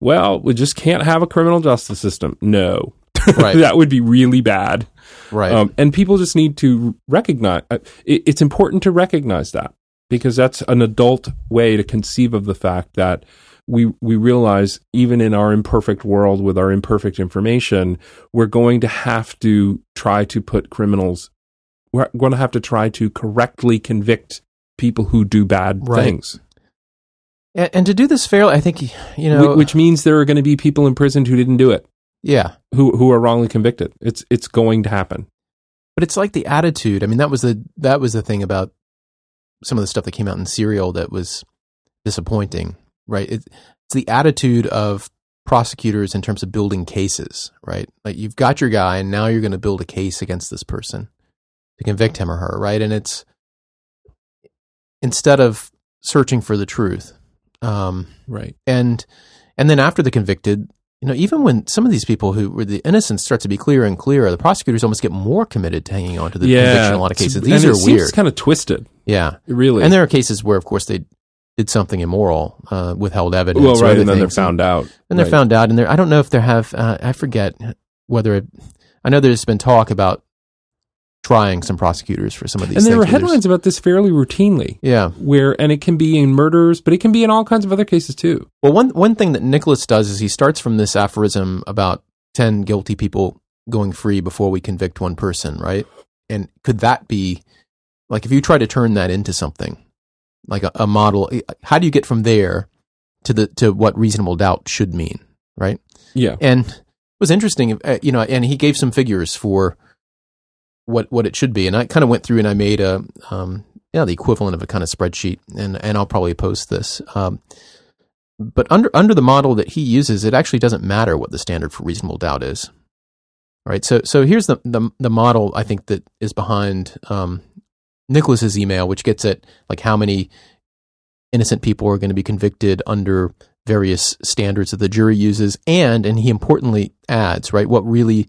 well, we just can't have a criminal justice system. No. Right. that would be really bad. right. Um, and people just need to recognize uh, it, it's important to recognize that because that's an adult way to conceive of the fact that we we realize even in our imperfect world with our imperfect information, we're going to have to try to put criminals. We're going to have to try to correctly convict people who do bad Right. things, and, and to do this fairly, I think you know. which means there are going to be people imprisoned who didn't do it, yeah. who who are wrongly convicted. It's it's going to happen. but it's like the attitude. I mean, that was the that was the thing about some of the stuff that came out in Serial that was disappointing, right? It, it's the attitude of prosecutors in terms of building cases, right? Like you've got your guy, and now you're going to build a case against this person to convict him or her, right? And it's instead of searching for the truth, um, Right. and and then after the convicted you know even when some of these people who were the innocence starts to be clearer and clearer the prosecutors almost get more committed to hanging on to the conviction in a lot of cases these are weird It's kind of twisted. yeah Really. and there are cases where of course they did something immoral uh, withheld evidence well, right, and then they're found out. and they're Right. found out and i don't know if there have uh, i forget whether it, i know there's been talk about trying some prosecutors for some of these And there were headlines about this fairly routinely, yeah where and it can be in murders, but it can be in all kinds of other cases too. Well, one one thing that Nicholas does is he starts from this aphorism about ten guilty people going free before we convict one person, right? And could that be like if you try to turn that into something like a, a model? How do you get from there to the to what reasonable doubt should mean, right? Yeah, And it was interesting, uh, you know, and he gave some figures for what what it should be, and I kind of went through and I made a um, know, the equivalent of a kind of spreadsheet, and and I'll probably post this. Um, but under under the model that he uses, it actually doesn't matter what the standard for reasonable doubt is. right? So so here's the the, the model I think that is behind um, Nicholas's email, which gets at like how many innocent people are going to be convicted under various standards that the jury uses, and and he importantly adds right what really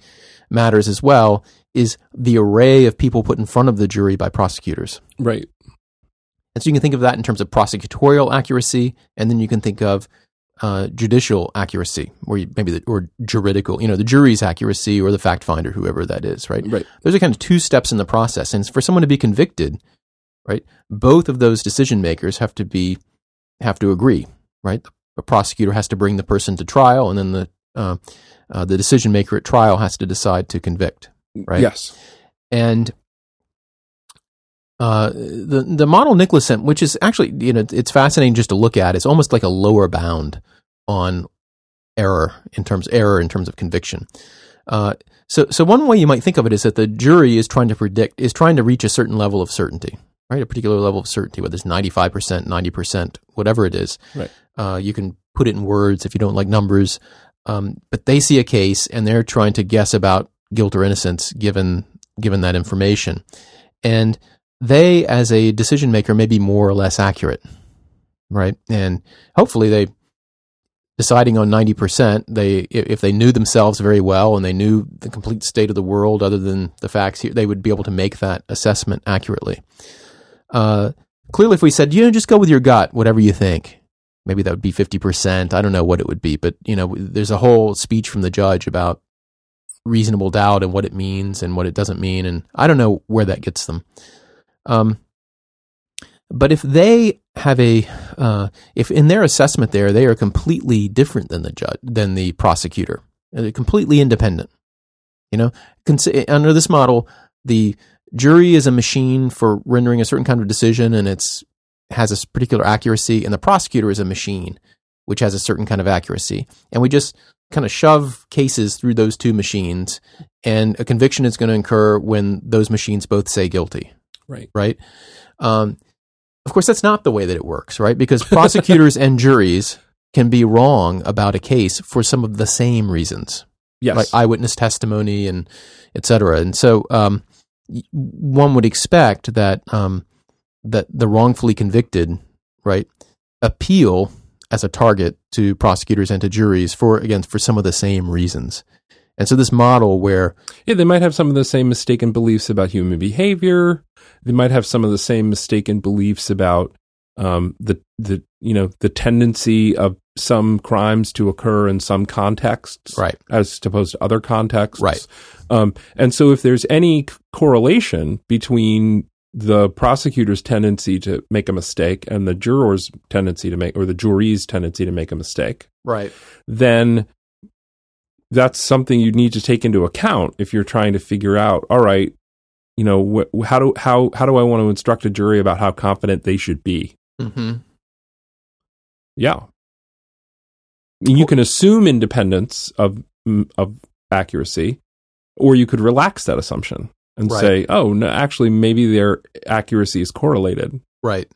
matters as well is the array of people put in front of the jury by prosecutors. Right. And so you can think of that in terms of prosecutorial accuracy, and then you can think of uh, judicial accuracy, or maybe the, or juridical, you know, the jury's accuracy or the fact finder, whoever that is, right? Right. Those are kind of two steps in the process, and for someone to be convicted, right, both of those decision makers have to be have to agree, right? The prosecutor has to bring the person to trial, and then the uh, uh, the decision maker at trial has to decide to convict, right? Yes. and uh, the the model Nicholas sent, which is actually you know it's fascinating just to look at. It's almost like a lower bound on error in terms error in terms of conviction. Uh, so so one way you might think of it is that the jury is trying to predict is trying to reach a certain level of certainty, right? A particular level of certainty, whether it's ninety five percent, ninety percent, whatever it is. Right. Uh, you can put it in words if you don't like numbers, um, but they see a case and they're trying to guess about guilt or innocence given given that information, and they, as a decision maker, may be more or less accurate, right? And hopefully, they deciding on ninety percent. They, if they knew themselves very well and they knew the complete state of the world, other than the facts, here, they would be able to make that assessment accurately. Uh, clearly, if we said, you know, just go with your gut, whatever you think, maybe that would be fifty percent. I don't know what it would be, but you know, there's a whole speech from the judge about reasonable doubt and what it means and what it doesn't mean, and I don't know where that gets them. Um, but if they have a, uh, if in their assessment there they are completely different than the judge, than the prosecutor, they're completely independent. You know, Cons- under this model, the jury is a machine for rendering a certain kind of decision, and it's has a particular accuracy, and the prosecutor is a machine which has a certain kind of accuracy, and we just kind of shove cases through those two machines, and a conviction is going to occur when those machines both say guilty Right. right? Um, of course, that's not the way that it works, right? Because prosecutors and juries can be wrong about a case for some of the same reasons, Yes. like eyewitness testimony and et cetera. And so, um, one would expect that um, that the wrongfully convicted, right, appeal as a target to prosecutors and to juries for again for some of the same reasons. And so, this model where Yeah, they might have some of the same mistaken beliefs about human behavior. They might have some of the same mistaken beliefs about um, the the you know the tendency of some crimes to occur in some contexts, Right. as opposed to other contexts, Right. Um, and so, if there's any correlation between the prosecutor's tendency to make a mistake and the juror's tendency to make, or the jury's tendency to make a mistake, right, then that's something you need to take into account if you're trying to figure out all right you know wh- how do how how do I want to instruct a jury about how confident they should be? Hmm yeah. You can assume independence of of accuracy or you could relax that assumption and Right. say oh no actually maybe their accuracy is correlated right.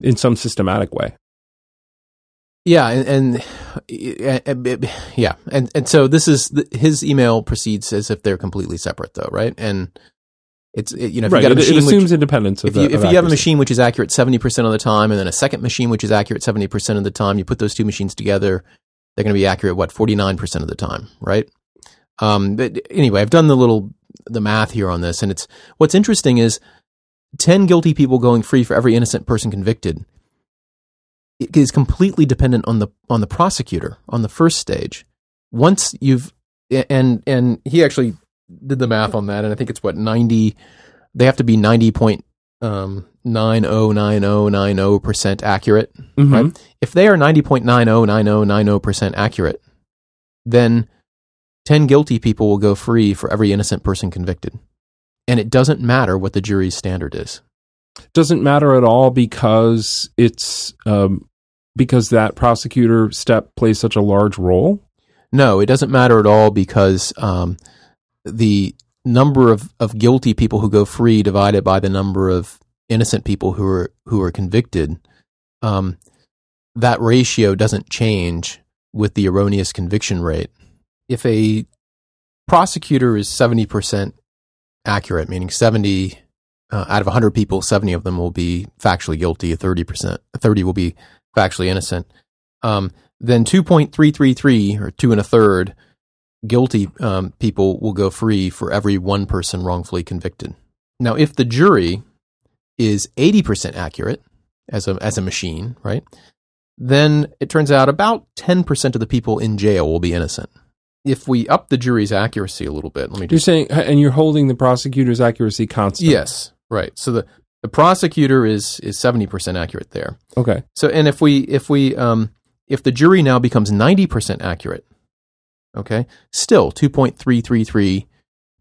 in some systematic way Yeah, and, and, and- yeah, and and so this is the, his email proceeds as if they're completely separate, though, right? And it's it, you know if right you got a it, it assumes which, independence of if you the, if of you have a machine which is accurate seventy percent of the time, and then a second machine which is accurate seventy percent of the time, you put those two machines together, they're going to be accurate what forty nine percent of the time, right? Um, but anyway, I've done the little the math here on this, and it's what's interesting is ten guilty people going free for every innocent person convicted it is completely dependent on the on the prosecutor on the first stage. Once you've and and he actually did the math on that, and I think it's what ninety. They have to be ninety point um, nine oh nine oh nine oh percent accurate. Mhm. right? If they are ninety point nine oh nine oh nine oh percent accurate, then ten guilty people will go free for every innocent person convicted, and it doesn't matter what the jury's standard is. doesn't matter at all because it's um, because that prosecutor step plays such a large role. No, it doesn't matter at all because um, the number of, of guilty people who go free divided by the number of innocent people who are who are convicted, um, that ratio doesn't change with the erroneous conviction rate. If a prosecutor is 70% accurate, meaning 70 uh, out of 100 people, 70 of them will be factually guilty, 30%, 30 will be factually innocent. Um, then 2.333 or two and a third guilty um, people will go free for every one person wrongfully convicted. Now, if the jury is 80% accurate as a, as a machine, right, then it turns out about 10% of the people in jail will be innocent. If we up the jury's accuracy a little bit, let me You're saying, and you're holding the prosecutor's accuracy constant. Yes, right. So the, the prosecutor is, is 70% accurate there. Okay. So, and if we, if we, um, if the jury now becomes 90% accurate, okay, still two point three three three,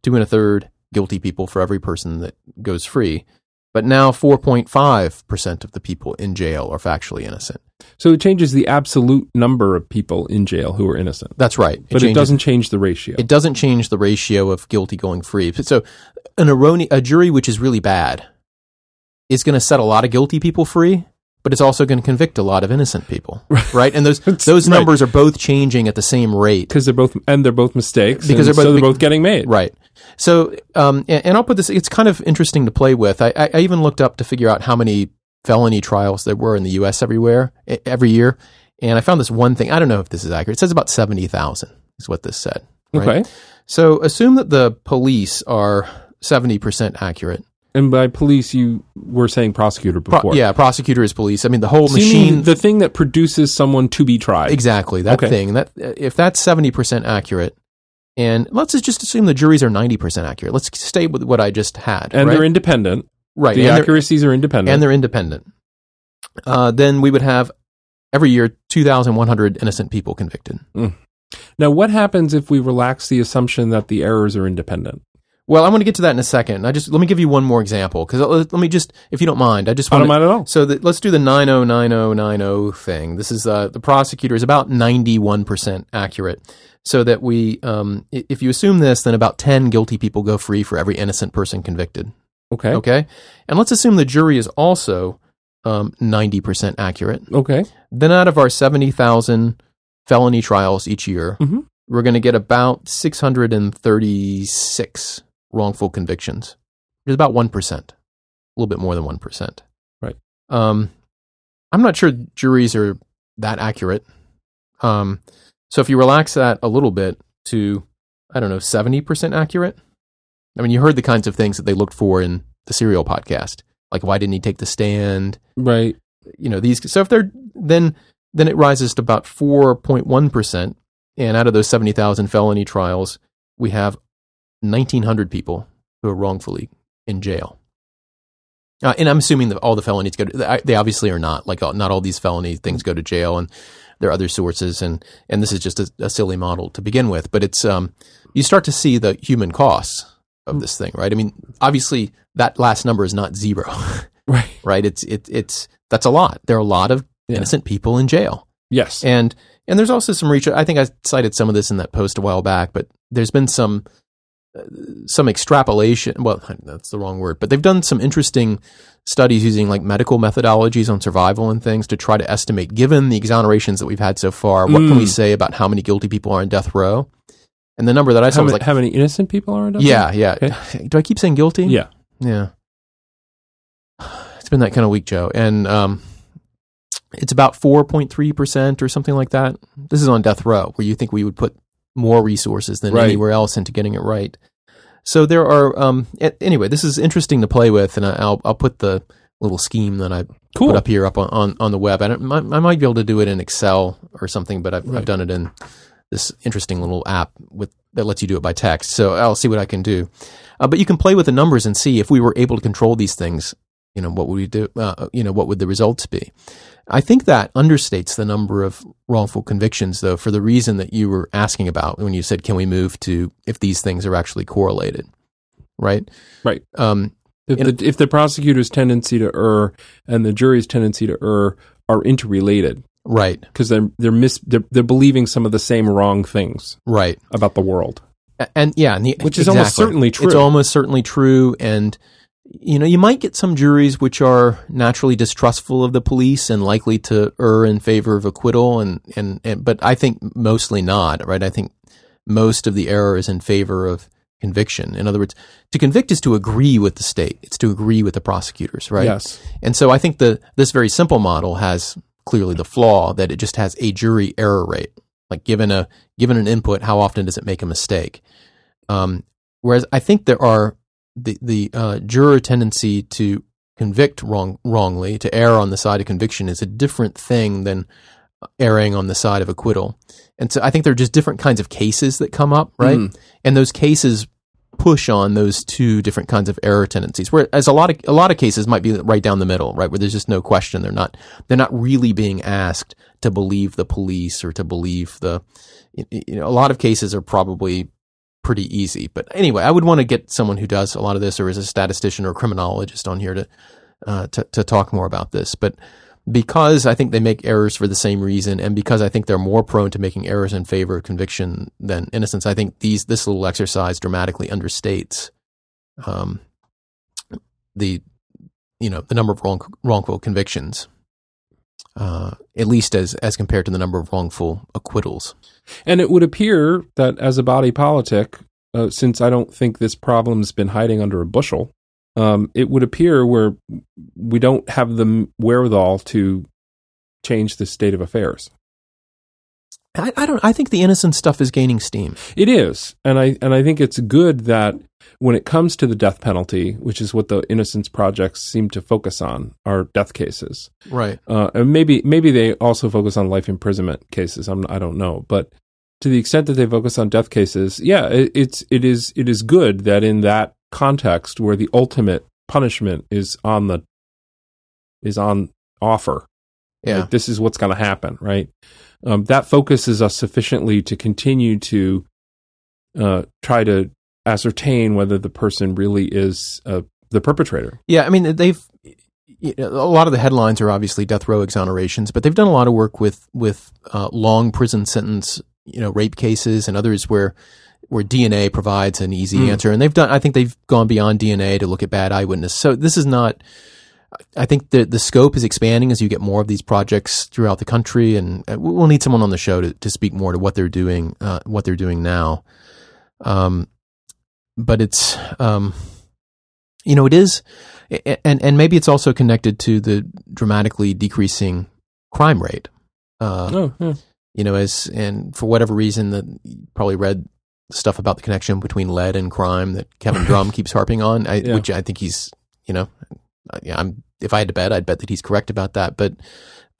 two and a third guilty people for every person that goes free. But now 4.5% of the people in jail are factually innocent. So it changes the absolute number of people in jail who are innocent, That's right. but it doesn't change the ratio. It doesn't change the ratio of guilty going free. So, an errone- a jury which is really bad is going to set a lot of guilty people free, but it's also going to convict a lot of innocent people, right? right? And those those Right. numbers are both changing at the same rate, because they're both and they're both mistakes Because they're both so they're both getting made. right? So, um, and, and I'll put this. It's kind of interesting to play with. I, I I even looked up to figure out how many felony trials there were in the U.S. everywhere every year, and I found this one thing. I don't know if this is accurate. It says about seventy thousand is what this said. right? Okay. So assume that the police are 70% accurate. And by police, you were saying prosecutor Pro- before. yeah, prosecutor is police. I mean, the whole So machine. the thing that produces someone to be tried. exactly that Okay. thing. That if that's 70% accurate, and let's just assume the juries are 90% accurate. Let's stay with what I just had. And right? they're independent. right. The accuracies are independent. and they're independent. Uh, then we would have every year 2,100 innocent people convicted. now, what happens if we relax the assumption that the errors are independent? Well, I'm going to get to that in a second. I just let me give you one more example because let, me just, if you don't mind, I just I want don't mind at all. So the, let's do the 909090 thing. This is uh, the prosecutor is about 91% accurate. So that we, um, if you assume this, then about 10 guilty people go free for every innocent person convicted. Okay. Okay. And let's assume the jury is also um, 90% accurate. Okay. Then out of our 70,000 felony trials each year, Mhm. we're going to get about 636 wrongful convictions. It's about 1%, a little bit more than 1%. Right. Um, I'm not sure juries are that accurate. Um, so if you relax that a little bit to, I don't know, 70% accurate, I mean, you heard the kinds of things that they looked for in the serial podcast. Like, why didn't he take the stand? Right. you know these so if they're then then it rises to about 4.1% and out of those 70,000 felony trials we have 1900 people who are wrongfully in jail uh, and I'm assuming that all the felonies go to, they obviously are not like uh, not all these felony things go to jail and there are other sources and and this is just a, a silly model to begin with but it's um you start to see the human costs of this thing right I mean obviously that last number is not zero Right. right? It's it, it's that's a lot. There are a lot of Yeah. innocent people in jail, Yes. and and there's also some research. I think I cited some of this in that post a while back, but there's been some some extrapolation. Well, that's the wrong word, but they've done some interesting studies using like medical methodologies on survival and things to try to estimate, given the exonerations that we've had so far, what can we Mm. say about how many guilty people are in death row? And the number that I saw how, was like, how many innocent people are in death yeah, row? yeah. Okay. Do I keep saying guilty? Yeah. Yeah. It's been that kind of week, Joe. And um, it's about 4.3% or something like that. This is on death row, where you think we would put more resources than Right. anywhere else into getting it right. So there are, um, anyway, this is interesting to play with, and I'll, I'll put the little scheme that I Cool. put up here up on, on, on the web. I, don't, I I might be able to do it in Excel or something, but I've, Right. I've done it in this interesting little app with that lets you do it by text. So I'll see what I can do. Uh, but you can play with the numbers and see if we were able to control these things. You know what would we do? Uh, you know what would the results be? I think that understates the number of wrongful convictions, though, for the reason that you were asking about when you said, "Can we move to if these things are actually correlated?" Right? Right. Um, If the, if the prosecutor's tendency to err and the jury's tendency to err are interrelated right. because they're they're mis they're, they're believing some of the same wrong things Right. about the world. And yeah, and the, Which is almost certainly true. It's almost certainly true, and you know you might get some juries which are naturally distrustful of the police and likely to err in favor of acquittal, and and, and but I think mostly not. Right? I think most of the error is in favor of conviction. In other words, to convict is to agree with the state. It's to agree with the prosecutors, right? Yes. And so I think the this very simple model has clearly the flaw that it just has a jury error rate. Like given a given an input, how often does it make a mistake? Um, whereas I think there are the the uh, juror tendency to convict wrong wrongly, to err on the side of conviction, is a different thing than erring on the side of acquittal. And so I think there are just different kinds of cases that come up, right? Mm. And those cases push on those two different kinds of error tendencies. Whereas a lot of a lot of cases might be right down the middle, right, where there's just no question. They're not they're not really being asked to believe the police or to believe the. You know, a lot of cases are probably pretty easy. But anyway, I would want to get someone who does a lot of this, or is a statistician or criminologist on here to uh, to, to talk more about this. But because I think they make errors for the same reason, and because I think they're more prone to making errors in favor of conviction than innocence, I think these this little exercise dramatically understates um, the you know the number of wrong, wrongful convictions, uh, at least as as compared to the number of wrongful acquittals. And it would appear that as a body politic, uh, since I don't think this problem's been hiding under a bushel, um, it would appear where we don't have the wherewithal to change the state of affairs. I, I don't. I think the innocent stuff is gaining steam. It is, and I and I think it's good that when it comes to the death penalty, which is what the Innocence projects seem to focus on, are death cases. Right. Uh, and maybe maybe they also focus on life imprisonment cases. I'm, I don't know, but to the extent that they focus on death cases, yeah, it, it's it is it is good that in that context where the ultimate punishment is on the is on offer. Yeah. Like, this is what's going to happen, right? Um, that focuses us sufficiently to continue to uh, try to ascertain whether the person really is uh, the perpetrator. Yeah, I mean they've you know, a lot of the headlines are obviously death row exonerations, but they've done a lot of work with with uh, long prison sentence, you know, rape cases and others where where DNA provides an easy Mm. answer, and they've done. I think they've gone beyond DNA to look at bad eyewitness. So this is not. I think the the scope is expanding as you get more of these projects throughout the country, and uh, we'll need someone on the show to, to speak more to what they're doing, uh, what they're doing now. Um, but it's um, you know, it is, and and maybe it's also connected to the dramatically decreasing crime rate. Uh, Oh, yeah. you know, as and for whatever reason, that probably read stuff about the connection between lead and crime that Kevin Drum keeps harping on, I, Yeah. which I think he's, you know, Uh, yeah, I'm if I had to bet, I'd bet that he's correct about that. But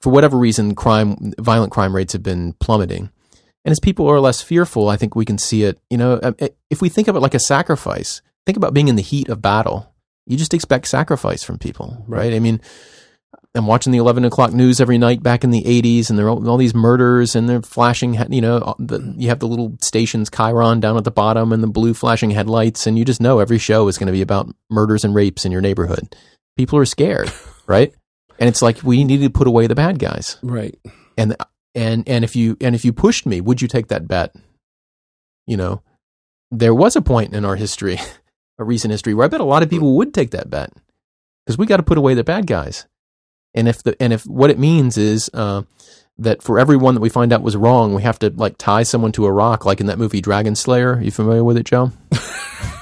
for whatever reason, crime, violent crime rates have been plummeting. And as people are less fearful, I think we can see it. You know, uh, uh if we think of it like a sacrifice, think about being in the heat of battle. You just expect sacrifice from people, right? I mean, I'm watching the 11 o'clock news every night back in the 80s, and there are all, all these murders, and they're flashing, you know, uh, the, you have the little stations chyron down at the bottom and the blue flashing headlights, and you just know every show is going to be about murders and rapes in your neighborhood. People are scared, right? And it's like we need to put away the bad guys. right. And and and if you and if you pushed me, would you take that bet? You know, there was a point in our history, a recent history, where I bet a lot of people would take that bet because we got to put away the bad guys. And if the and if what it means is uh, that for every one that we find out was wrong, we have to like tie someone to a rock, like in that movie Dragonslayer. Are you familiar with it, Joe?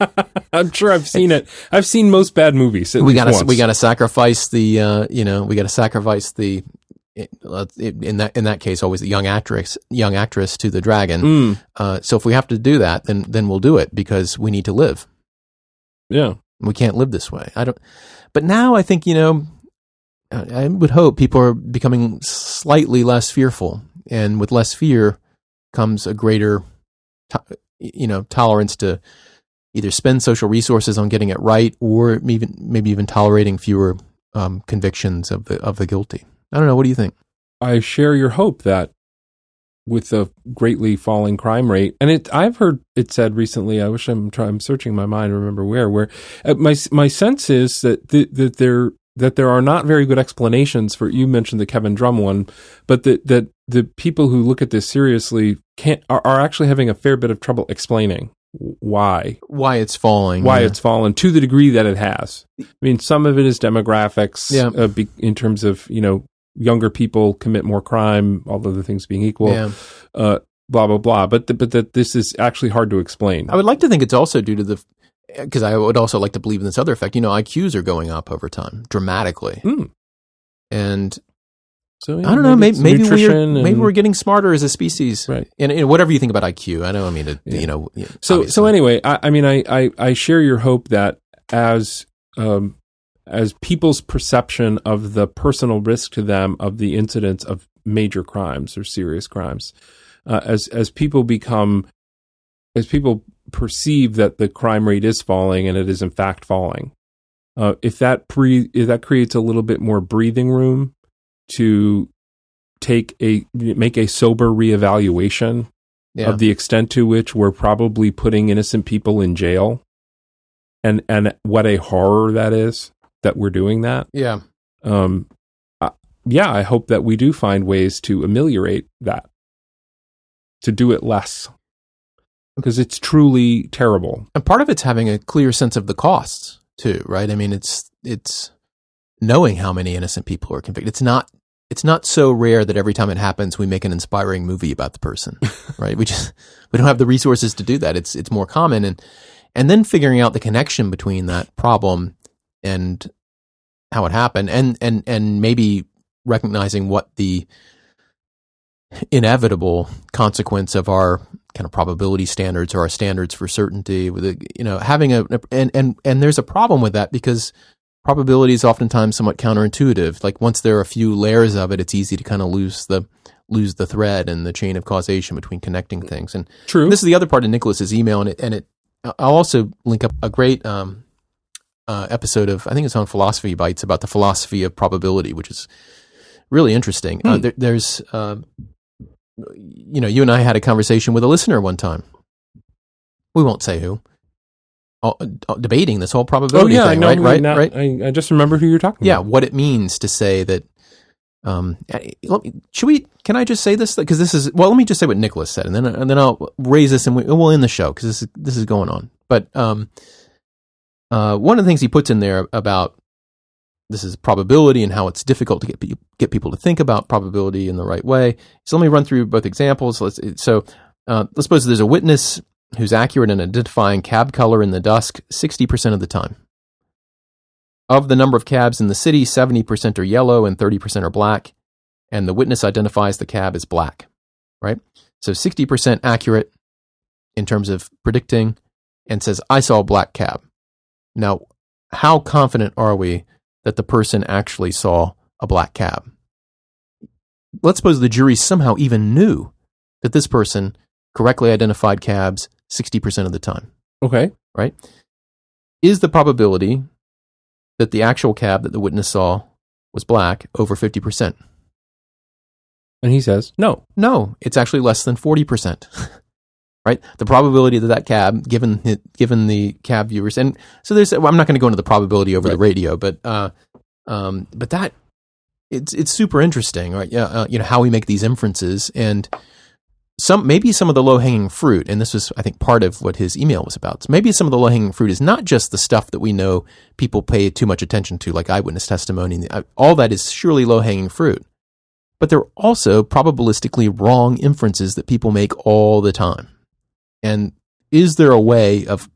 I'm sure I've seen it. I've seen most bad movies. We least got to once. we got to sacrifice the uh, you know we got to sacrifice the in that in that case always the young actress young actress to the dragon. Mm, Uh, so if we have to do that, then then we'll do it because we need to live. yeah. We can't live this way. I don't. But now I think you know, I I would hope people are becoming slightly less fearful, and with less fear comes a greater, to, you know, tolerance to either spend social resources on getting it right, or even maybe even tolerating fewer um, convictions of the of the guilty. I don't know. What do you think? I share your hope that with the greatly falling crime rate, and it I've heard it said recently. I wish I'm. I'm searching my mind remember where. Where uh, my my sense is that the, that there that there are not very good explanations for. You mentioned the Kevin Drum one, but that that the people who look at this seriously can't are, are actually having a fair bit of trouble explaining why Why it's falling? why yeah. it's fallen to the degree that it has. I mean, some of it is demographics, Yeah. uh, be, in terms of you know younger people commit more crime, all other things being equal. yeah. Uh, blah blah blah. But th- but that this is actually hard to explain. I would like to think it's also due to the because I would also like to believe in this other effect. You know, IQs are going up over time dramatically, Mm. and So I don't know. Maybe maybe we're nutrition maybe we're getting smarter as a species, Right. And, and whatever you think about IQ, I don't mean to, Yeah. you know. So obviously. so anyway, I, I mean, I, I I share your hope that as um, as people's perception of the personal risk to them of the incidence of major crimes or serious crimes, uh, as as people become as people perceive that the crime rate is falling and it is in fact falling, uh, if that pre if that creates a little bit more breathing room to take a make a sober reevaluation yeah. of the extent to which we're probably putting innocent people in jail and and what a horror that is that we're doing that yeah. um uh, yeah i hope that we do find ways to ameliorate that to do it less because it's truly terrible And part of it's having a clear sense of the costs too, right? I mean, it's it's knowing how many innocent people are convicted. It's not it's not so rare that every time it happens, we make an inspiring movie about the person, right? We just we don't have the resources to do that. It's it's more common, and and then figuring out the connection between that problem and how it happened, and and and maybe recognizing what the inevitable consequence of our kind of probability standards or our standards for certainty with you know having a and and and there's a problem with that because probability is oftentimes somewhat counterintuitive like once there are a few layers of it it's easy to kind of lose the lose the thread and the chain of causation between connecting things and true this is the other part of Nicholas's email, and it, and it I'll also link up a great um, uh, episode of I think it's on Philosophy Bites about the philosophy of probability, which is really interesting. Uh, Hmm. there, there's um, you know you and I had a conversation with a listener one time. We won't say who. All, uh, debating this whole oh probability yeah i thing, know right? Right? now- right? I, I just remember who you're talking yeah, about what it means to say that. Um, eh, let me, should we? Can I just say this? Because this is well. Let me just say what Nicholas said, and then and then I'll raise this and we, we'll end the show because this is this is going on. But um, uh, one of the things he puts in there about this is probability and how it's difficult to get pe- get people to think about probability in the right way. So let me run through both examples. Let's so uh, let's suppose there's a witness who's accurate in identifying cab color in the dusk sixty percent of the time. Of the number of cabs in the city, 70% are yellow and 30% are black, and the witness identifies the cab as black, right? So 60% accurate in terms of predicting and says, I saw a black cab. Now, how confident are we that the person actually saw a black cab? Let's suppose the jury somehow even knew that this person correctly identified cabs 60% of the time okay right? Is the probability that the actual cab that the witness saw was black over 50%? and he says no No, it's actually less than 40%. right? The probability that that cab, given it, given the cab viewers, and so there's, well, I'm not going to go into the probability over the radio, but, uh, um, but that, it's, it's super interesting, right? Yeah, uh, you know, how we make these inferences and, some maybe some of the low hanging fruit, and this was I think part of what his email was about. So maybe some of the low hanging fruit is not just the stuff that we know people pay too much attention to, like eyewitness testimony. Uh, All that is surely low hanging fruit, but there are also probabilistically wrong inferences that people make all the time. And is there a way of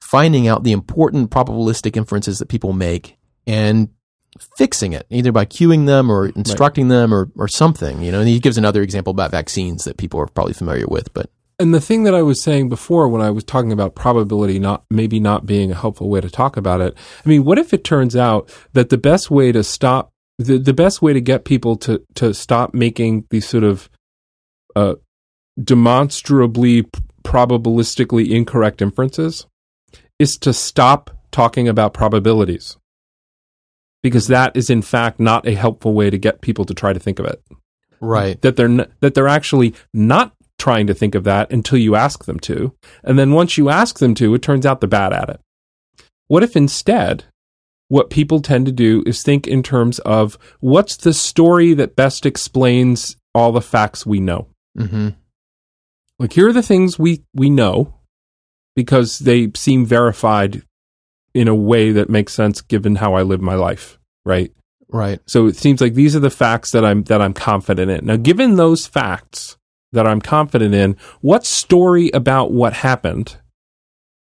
finding out the important probabilistic inferences that people make and fixing it either by cueing them or instructing them or, or something you know and he gives another example about vaccines that people are probably familiar with but And the thing that I was saying before when I was talking about probability not maybe not being a helpful way to talk about it, I mean, what if it turns out that the best way to stop the, the best way to get people to to stop making these sort of uh, demonstrably probabilistically incorrect inferences is to stop talking about probabilities. Because that is in fact not a helpful way to get people to try to think of it. Right. That they're n- that they're actually not trying to think of that until you ask them to. And then once you ask them to it turns out they're bad at it. What if instead what people tend to do is think in terms of what's the story that best explains all the facts we know? Hmm like here are the things we we know because they seem verified in a way that makes sense given how I live my life right right so it seems like these are the facts that I'm that I'm confident in. Now, given those facts, that I'm confident in, what story about what happened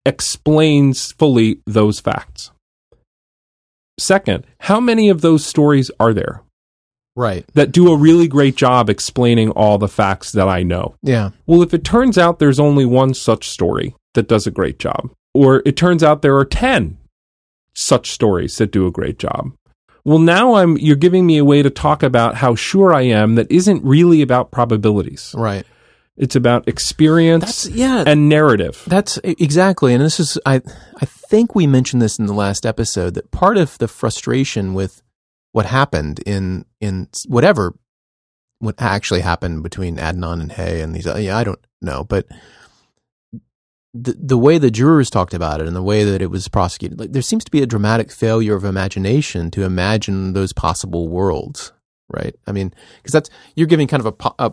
explains fully those facts? Second, how many of those stories are there Right. that do a really great job explaining all the facts that I know? Yeah. Well, if it turns out there's only one such story that does a great job, or it turns out there are 10 such stories that do a great job. Well, now I'm you're giving me a way to talk about how sure I am that isn't really about probabilities. Right. It's about experience That's yeah. and narrative. That's exactly, and this is I I think we mentioned this in the last episode that part of the frustration with what happened in in whatever what actually happened between Adnan and Jay and these yeah I don't know, but the the way the jurors talked about it and the way that it was prosecuted, like there seems to be a dramatic failure of imagination to imagine those possible worlds, right? I mean, because that's you're giving kind of a, a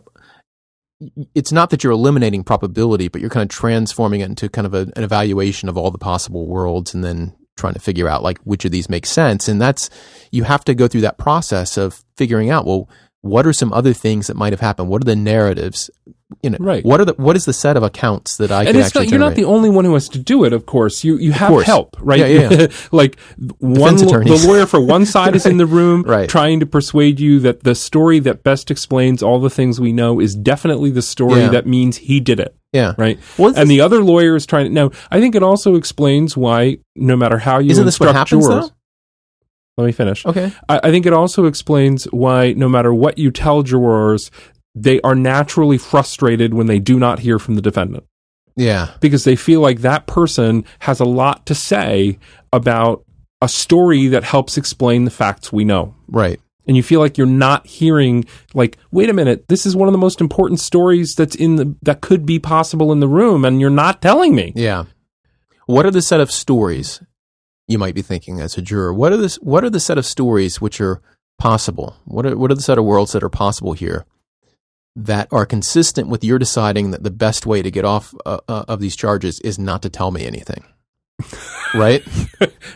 it's not that you're eliminating probability, but you're kind of transforming it into kind of a, an evaluation of all the possible worlds and then trying to figure out like which of these makes sense. And that's, you have to go through that process of figuring out, well, what are some other things that might have happened? What are the narratives? You know, Right. what are the, what is the set of accounts that I and can it's actually not, you're not the only one who has to do it. Of course, you you have help, right? Yeah, yeah. like one the lawyer for one side is in the room, Right. trying to persuade you that the story that best explains all the things we know is definitely the story Yeah. that means he did it. yeah. Right, Well, and the other lawyer is trying to. Now, I think it also explains why, no matter how you Isn't this what happens, jurors? Let me finish. Okay. I, I think it also explains why, no matter what you tell jurors, they are naturally frustrated when they do not hear from the defendant Yeah. because they feel like that person has a lot to say about a story that helps explain the facts we know. Right. And you feel like you're not hearing like wait a minute this is one of the most important stories that's in the that could be possible in the room and you're not telling me. Yeah. What are the set of stories you might be thinking as a juror? What are this? What are the set of stories which are possible? What are what are the set of worlds that are possible here that are consistent with your deciding that the best way to get off uh, uh, of these charges is not to tell me anything? right?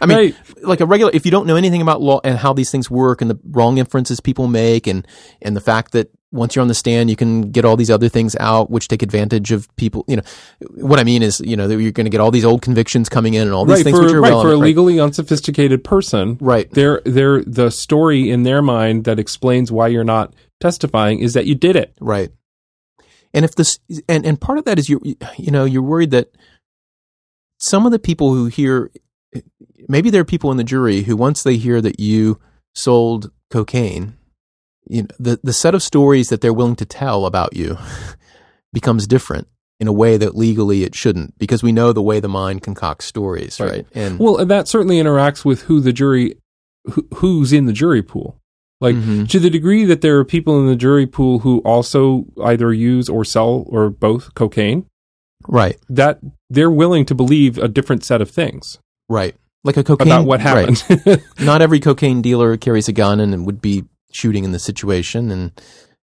I mean, Right. like a regular, if you don't know anything about law and how these things work and the wrong inferences people make and, and the fact that once you're on the stand, you can get all these other things out, which take advantage of people. You know, what I mean is, you know, that you're going to get all these old convictions coming in and all these Right things for which are right for a relevant. legally unsophisticated person. Right. They're, they're, the story in their mind that explains why you're not testifying is that you did it. Right. And if this and and part of that is you you know you're worried that some of the people who hear maybe there are people in the jury who once they hear that you sold cocaine you know the the set of stories that they're willing to tell about you becomes different in a way that legally it shouldn't because we know the way the mind concocts stories right, Right. and Well, and that certainly interacts with who the jury, who, who's in the jury pool. Like Mhm. to the degree that there are people in the jury pool who also either use or sell or both cocaine, right that they're willing to believe a different set of things right like a cocaine about what right. happened. not every cocaine dealer carries a gun and would be shooting in the situation. And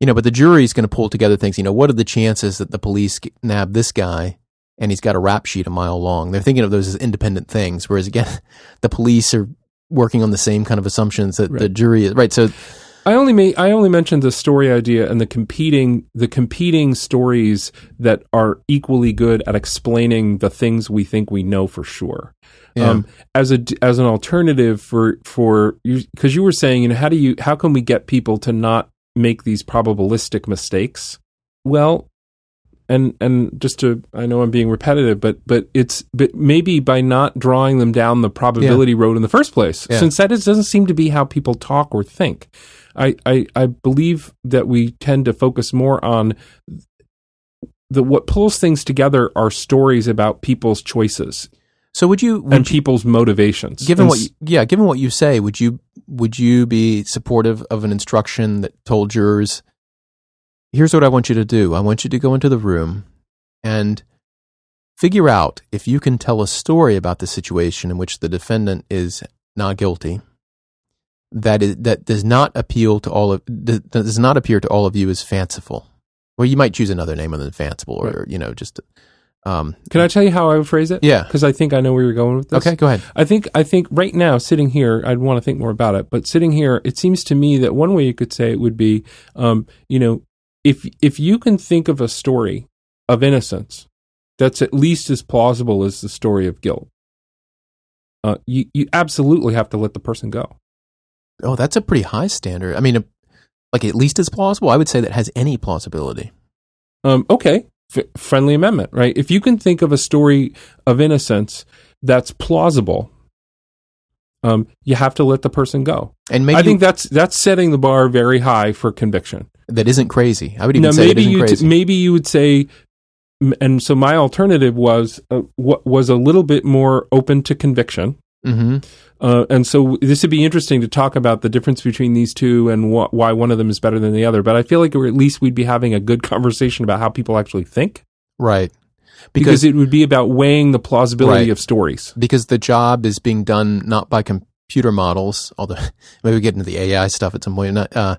you know but the jury's going to pull together things. You know what are the chances that the police nab this guy and he's got a rap sheet a mile long? They're thinking of those as independent things whereas again the police are working on the same kind of assumptions that the jury is right? So I only made, I only mentioned the story idea and the competing the competing stories that are equally good at explaining the things we think we know for sure. Yeah. Um, as a as an alternative for for you because you were saying you know how do you how can we get people to not make these probabilistic mistakes? Well, and and just to I know I'm being repetitive, but but it's but maybe by not drawing them down the probability road in the first place, Yeah. since that is, doesn't seem to be how people talk or think. I, I I believe that we tend to focus more on the what pulls things together are stories about people's choices so would you would and you, people's motivations. given And what you, yeah given what you say would you would you be supportive of an instruction that told jurors here's what I want you to do I want you to go into the room and figure out if you can tell a story about the situation in which the defendant is not guilty that is that does not appeal to all of that does not appear to all of you as fanciful or you might choose another name other than fanciful or you know just um can I tell you how I would phrase it? yeah because I think I know where you're going with this. okay go ahead I think I think right now sitting here, I'd want to think more about it. But sitting here, it seems to me that one way you could say it would be, um, you know, if if you can think of a story of innocence that's at least as plausible as the story of guilt, uh, you you absolutely have to let the person go. Oh, that's a pretty high standard. I mean, like at least as plausible. I would say that has any plausibility. Um, okay, F- friendly amendment, right? If you can think of a story of innocence that's plausible, um, you have to let the person go. And maybe I think that's that's setting the bar very high for conviction. That isn't crazy. I would even Now, say maybe it isn't you crazy. maybe you would say, and so my alternative was uh, what was a little bit more open to conviction. hmm Uh, and so this would be interesting to talk about the difference between these two and wh- why one of them is better than the other. But I feel like at least we'd be having a good conversation about how people actually think, Right. because, it would be about weighing the plausibility Right. of stories. because the job is being done not by computer models, although maybe we get into the AI stuff at some point, not, uh,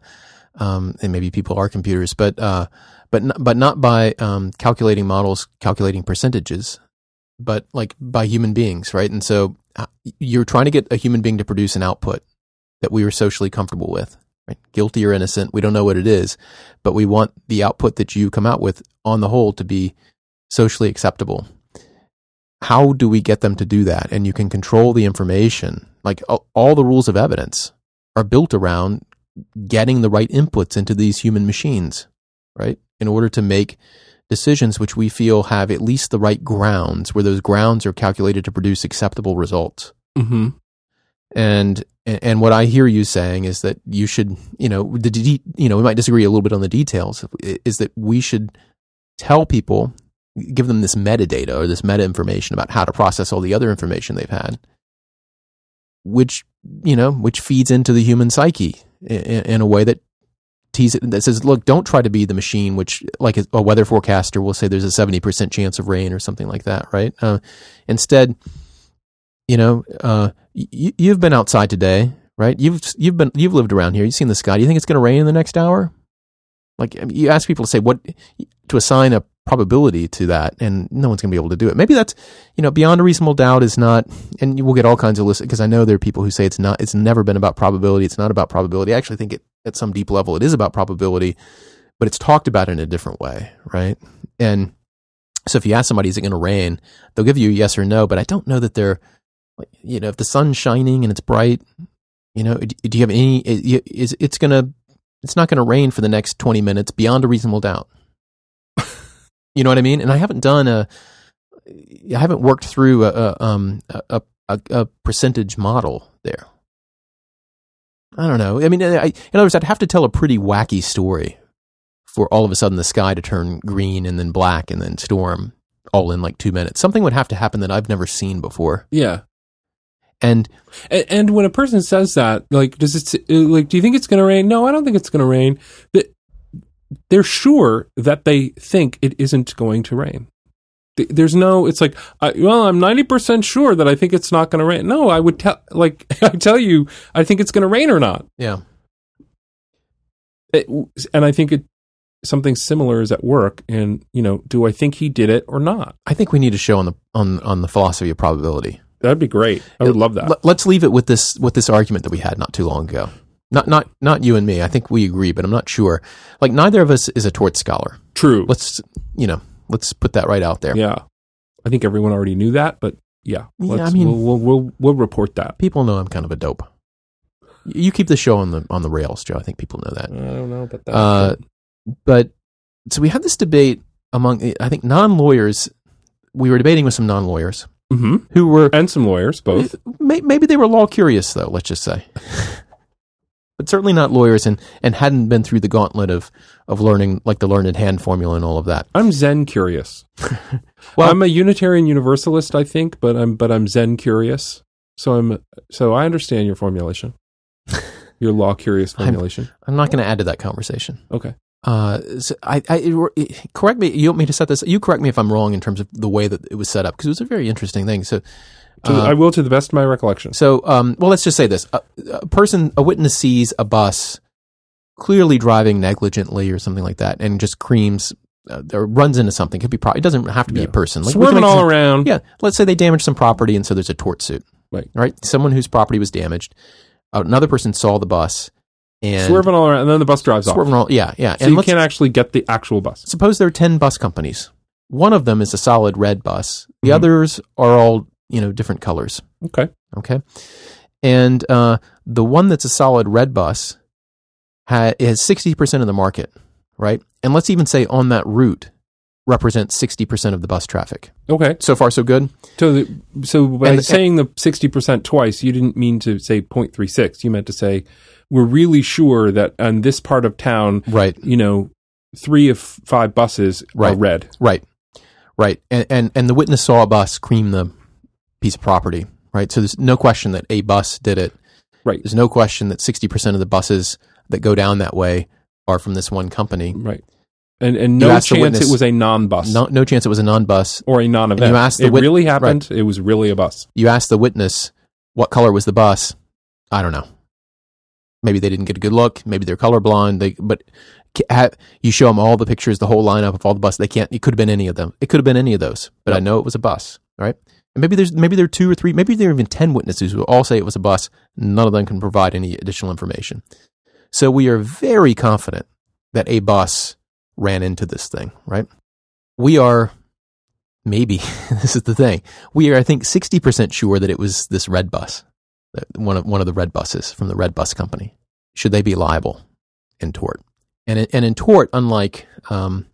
um, and maybe people are computers, but, uh, but, not, but not by, um, calculating models, calculating percentages, but like by human beings, right? And so uh, you're trying to get a human being to produce an output that we are socially comfortable with, right? Guilty or innocent, we don't know what it is, but we want the output that you come out with on the whole to be socially acceptable how do we get them to do that? And you can control the information. Like all, all the rules of evidence are built around getting the right inputs into these human machines, right? In order to make decisions which we feel have at least the right grounds, where those grounds are calculated to produce acceptable results. hmm And and what I hear you saying is that you should, you know, the de- you know, we might disagree a little bit on the details. Is that we should tell people, give them this metadata or this meta information about how to process all the other information they've had, which you know, which feeds into the human psyche in, in a way that tease it that says, look, don't try to be the machine, which like a weather forecaster will say there's a seventy percent chance of rain or something like that, right? Uh, instead you know, uh, y- you've been outside today, right? You've you've been you've lived around here. You've seen the sky. Do you think it's going to rain in the next hour? Like you ask people to say what to assign a probability to that, and no one's going to be able to do it. Maybe that's you know beyond a reasonable doubt is not, and we'll get all kinds of lists because I know there are people who say it's not. It's never been about probability. It's not about probability. I actually think it at some deep level it is about probability, but it's talked about in a different way, right? And so if you ask somebody, is it going to rain? They'll give you a yes or no, but I don't know that they're you know, if the sun's shining and it's bright, you know, do you have any? Is it's gonna, it's not gonna rain for the next twenty minutes beyond a reasonable doubt. You know what I mean? And I haven't done a, I haven't worked through a, a um a, a a percentage model there. I don't know. I mean, I, in other words, I'd have to tell a pretty wacky story for all of a sudden the sky to turn green and then black and then storm all in like two minutes. Something would have to happen that I've never seen before. Yeah. And And, and when a person says that, like, does it like? Do you think it's going to rain? No, I don't think it's going to rain. They're sure that they think it isn't going to rain. There's no. It's like, I, well, I'm ninety percent sure that I think it's not going to rain. No, I would tell, like, I tell you, I think it's going to rain or not. yeah, It, and I think it something similar is at work. And you know, do I think he did it or not? I think we need a show on the on on the philosophy of probability. That'd be great. I would love that. Let- Let's leave it with this with this argument that we had not too long ago. Not not not you and me. I think we agree, but I'm not sure. Like neither of us is a tort scholar. True. Let's you know let's put that right out there. Yeah, I think everyone already knew that, but yeah, Yeah, I mean- we'll, we'll we'll we'll report that. People know I'm kind of a dope. You keep the show on the on the rails, Joe. I think people know that. I don't know about that. Uh, but so we had this debate among I think non lawyers. We were debating with some non lawyers hmm who were and some lawyers, both. Maybe they were law curious though let's just say but certainly not lawyers and and hadn't been through the gauntlet of of learning like the Learned Hand formula and all of that I'm Zen curious. Well- I'm a Unitarian Universalist, I think, but I'm but I'm Zen curious. So I'm so I understand your formulation, your law curious I'm- formulation. i'm not going to add to that conversation okay. Uh so I, I it- correct me you want me to set this you correct me if i'm wrong in terms of the way that it was set up because it was a very interesting thing so uh, I will, to the best of my recollection. So, um, well, let's just say this: a, a person, a witness sees a bus clearly driving negligently or something like that, and just creams uh, or runs into something. Could be pro- it doesn't have to be Yeah. a person. Like we Swerving all some- around. Yeah, let's say they damaged some property, and so there's a tort suit. Right. Right. Someone whose property was damaged. Another person saw the bus, and Swerving all around, and then the bus drives off. swerving off. all, yeah, yeah. So and you can't actually get the actual bus. suppose there are 10 bus companies. One of them is a solid red bus. The Mhm. others are all, you know, different colors. Okay. Okay. And uh, the one that's a solid red bus ha- has 60% of the market, right? And let's even say on that route represents 60% of the bus traffic. Okay. So far, so good. So, the, so by And- saying the sixty percent twice, you didn't mean to say 0.36. You meant to say we're really sure that on this part of town, Right. you know, three of five buses are Right. red. Right. Right. And, and, and the witness saw a bus cream the piece of property, right? So there's no question that a bus did it. Right. There's no question that 60% of the buses that go down that way are from this one company. Right. And and no chance witness- it was a non-bus No, no chance it was a non bus. or a non-event. And you asked the it wit- really happened. It was really a bus. You asked the witness what color was the bus. I don't know. Maybe they didn't get a good look. Maybe they're colorblind. They, but you show them all the pictures, the whole lineup of all the buses. They can't. It could have been any of them. It could have been any of those. But I know it was a bus, right? And maybe there's maybe there are two or three. Maybe there are even ten witnesses who all say it was a bus. None of them can provide any additional information. So we are very confident that a bus ran into this thing, right? We are maybe this is the thing. We are, I think, sixty percent sure that it was this red bus, one of one of the red buses from the red bus company. Should they be liable in tort? And in, and in tort, unlike um,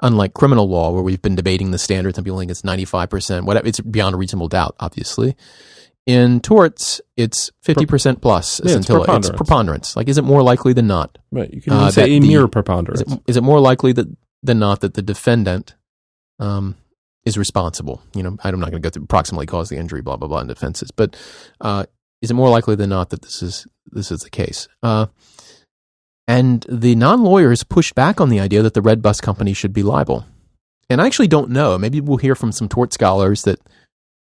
unlike criminal law, where we've been debating the standards and people think it's ninety five percent, whatever, it's beyond a reasonable doubt, obviously. In torts, it's fifty percent plus Yeah, it's until it's preponderance. preponderance. Like, is it more likely than not? Right. You can Uh, say a the- mere Is preponderance. it, is it more likely that than not that the defendant um, is responsible? You know, I'm not going to go through proximately cause the injury, blah blah blah, and defenses, but uh, is it more likely than not that this is this is the case? Uh, and the non lawyers pushed back on the idea that the red bus company should be liable. And I actually don't know. Maybe we'll hear from some tort scholars that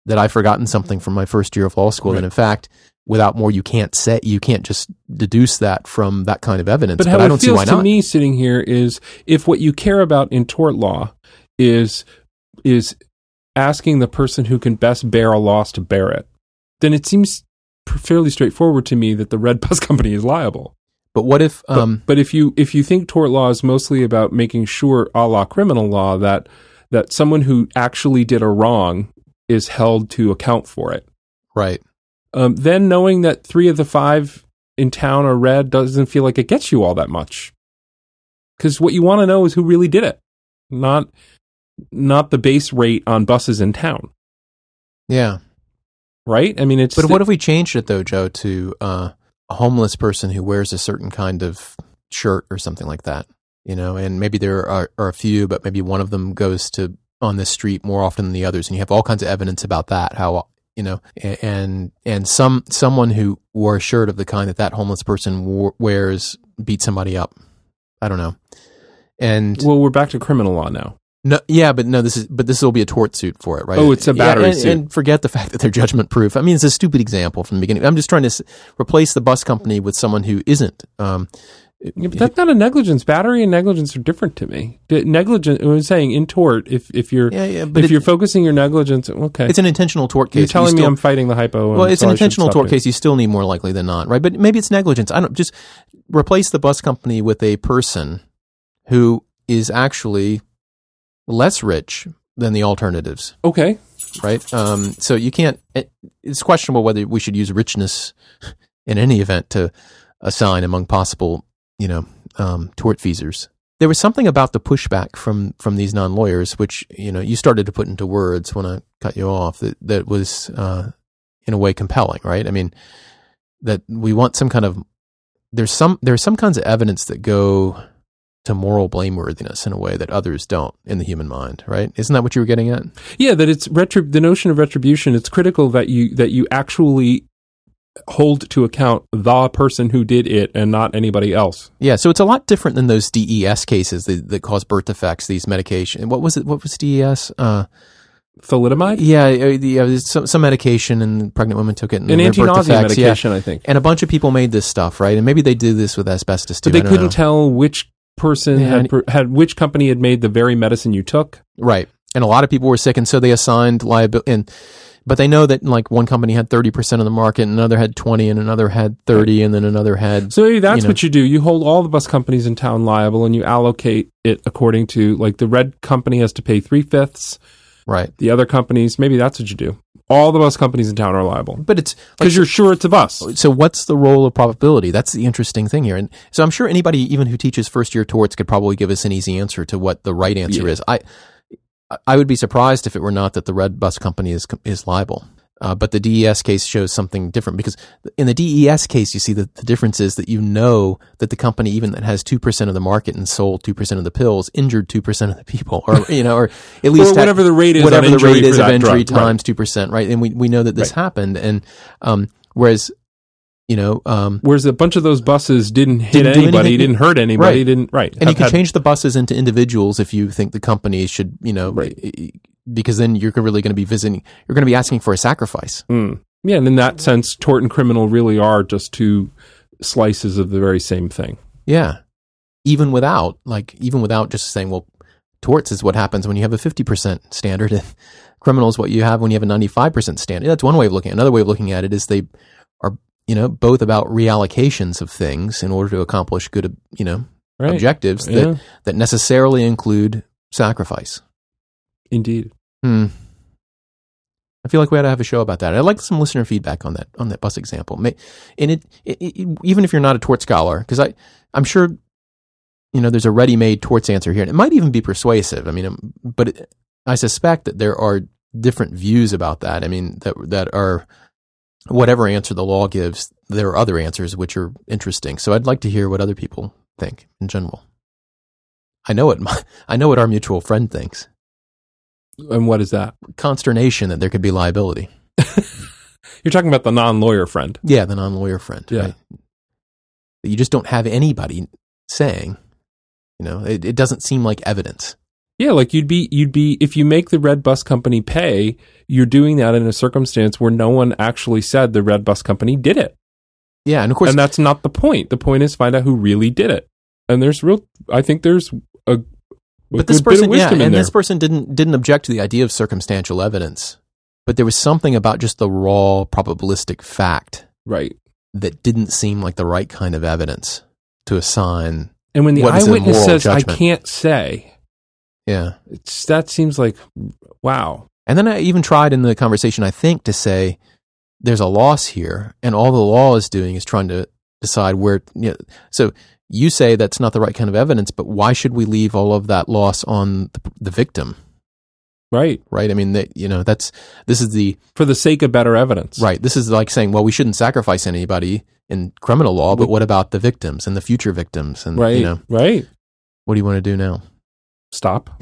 that I've forgotten something from my first year of law school. Right. And in fact, without more, you can't say you can't just deduce that from that kind of evidence. But But, how I it don't see feels why to not. me sitting here is if what you care about in tort law is is asking the person who can best bear a loss to bear it, then it seems fairly straightforward to me that the red bus company is liable. But what if But, um but if you if you think tort law is mostly about making sure, a la criminal law, that that someone who actually did a wrong is held to account for it, right um, then knowing that three of the five in town are red doesn't feel like it gets you all that much. Because what you want to know is who really did it, not not the base rate on buses in town, yeah. Right? I mean, it's But what if we changed it though, Joe, to uh, a homeless person who wears a certain kind of shirt or something like that? You know, and maybe there are, are a few, but maybe one of them goes to on the street more often than the others, and you have all kinds of evidence about that. How you know, and and some someone who wore a shirt of the kind that that homeless person wore, wears beat somebody up. I don't know. And well, we're back to criminal law now. No, yeah, but no, this is but this will be a tort suit for it, right? Oh, it's a battery yeah, and, suit. And forget the fact that they're judgment proof. I mean, it's a stupid example from the beginning. I'm just trying to s- replace the bus company with someone who isn't. Um, Yeah, but that's not a negligence. Battery and negligence are different to me. Negligence. I was saying in tort, if if you're yeah, yeah, but if it- you're focusing your negligence, okay, it's an intentional tort case. you're telling You me I'm fighting the hypo. well, it's so an intentional tort it. case. You still need more likely than not, right? But maybe it's negligence. I don't just replace the bus company with a person who is actually less rich than the alternatives. Okay, right? Um, so you can't. It, it's questionable whether we should use richness in any event to assign among possible, you know, um, tortfeasors. There was something about the pushback from from these non lawyers, which you know you started to put into words when I cut you off. That that was uh, in a way compelling, right? I mean, that we want some kind of there's some there's some kinds of evidence that go to moral blameworthiness in a way that others don't in the human mind, right? Isn't that what you were getting at? yeah, that it's retrib- the notion of retribution. It's critical that you that you actually hold to account the person who did it and not anybody else. Yeah, so it's a lot different than those DES cases that, that cause birth defects. These medication. What was it? What was DES? Uh, Thalidomide, yeah, uh, there's some some medication, and pregnant women took it. And an anti-nausea defects, yeah. medication, I think. And a bunch of people made this stuff, right? And maybe they do this with asbestos too. But they couldn't know. tell which person Yeah, had had which company had made the very medicine you took. right? And a lot of people were sick, and so they assigned liability. And But they know that like one company had 30% of the market, and another had 20, and another had 30, and then another had. So maybe that's you know. what you do. You hold all the bus companies in town liable, and you allocate it according to like the red company has to pay three fifths. Right. The other companies, maybe that's what you do. All the bus companies in town are liable But it's like, because you're sure it's a bus. so what's the role of probability? That's the interesting thing here. And so I'm sure anybody, even who teaches first year torts, could probably give us an easy answer to what the right answer Yeah. is. I I would be surprised if it were not that the red bus company is is liable. Uh, but the DES case shows something different because in the DES case, you see that the difference is that you know that the company, even that has two percent of the market and sold two percent of the pills, injured two percent of the people, or you know, or at least had- whatever the rate is whatever the rate is of injury drug, right. times two percent, right? And we we know that this happened, and um, whereas you know, um, Whereas a bunch of those buses didn't hit Didn't anybody, didn't hurt anybody, Right. didn't right. and you can had- change the buses into individuals if you think the company should, you know, Right. Because then you're really going to be visiting, you're going to be asking for a sacrifice. Mm. Yeah, and in that sense, tort and criminal really are just two slices of the very same thing. Yeah. Even without, like, even without just saying, well, torts is what happens when you have a 50% standard and criminal is what you have when you have a 95% standard. That's one way of looking at it. Another way of looking at it is they are, you know, both about reallocations of things in order to accomplish good, you know, Right. objectives that, Yeah, that necessarily include sacrifice. Indeed. Hmm. I feel like we ought to have a show about that. I'd like some listener feedback on that on that bus example. May, and it, it, it even if you're not a tort scholar, because I I'm sure you know there's a ready-made torts answer here, and it might even be persuasive. I mean, um, but it, I suspect that there are different views about that. I mean that that are whatever answer the law gives, there are other answers which are interesting. So I'd like to hear what other people think in general. I know what my, I know what our mutual friend thinks And what is that? consternation that there could be liability. You're talking about the non-lawyer friend. Yeah, the non-lawyer friend. Yeah. Right? You just don't have anybody saying, you know, it, it doesn't seem like evidence. Yeah, like you'd be you'd be if you make the red bus company pay, you're doing that in a circumstance where no one actually said the red bus company did it. Yeah, and of course, and that's not the point. The point is find out who really did it. And there's real I think there's a but this good bit of person, yeah, and this person didn't didn't object to the idea of circumstantial evidence, but there was something about just the raw probabilistic fact right. that didn't seem like the right kind of evidence to assign. And when the eyewitness says judgment? I can't say, Yeah, it's that seems like wow. And then I even tried in the conversation, I think, to say there's a loss here, and all the law is doing is trying to decide where. You know, so you say that's not the right kind of evidence, but why should we leave all of that loss on the, the victim? Right. Right? I mean, that, you know, that's this is the For the sake of better evidence. right. This is like saying, well, we shouldn't sacrifice anybody in criminal law, but what about the victims and the future victims? And Right. you know, Right. what do you want to do now? Stop.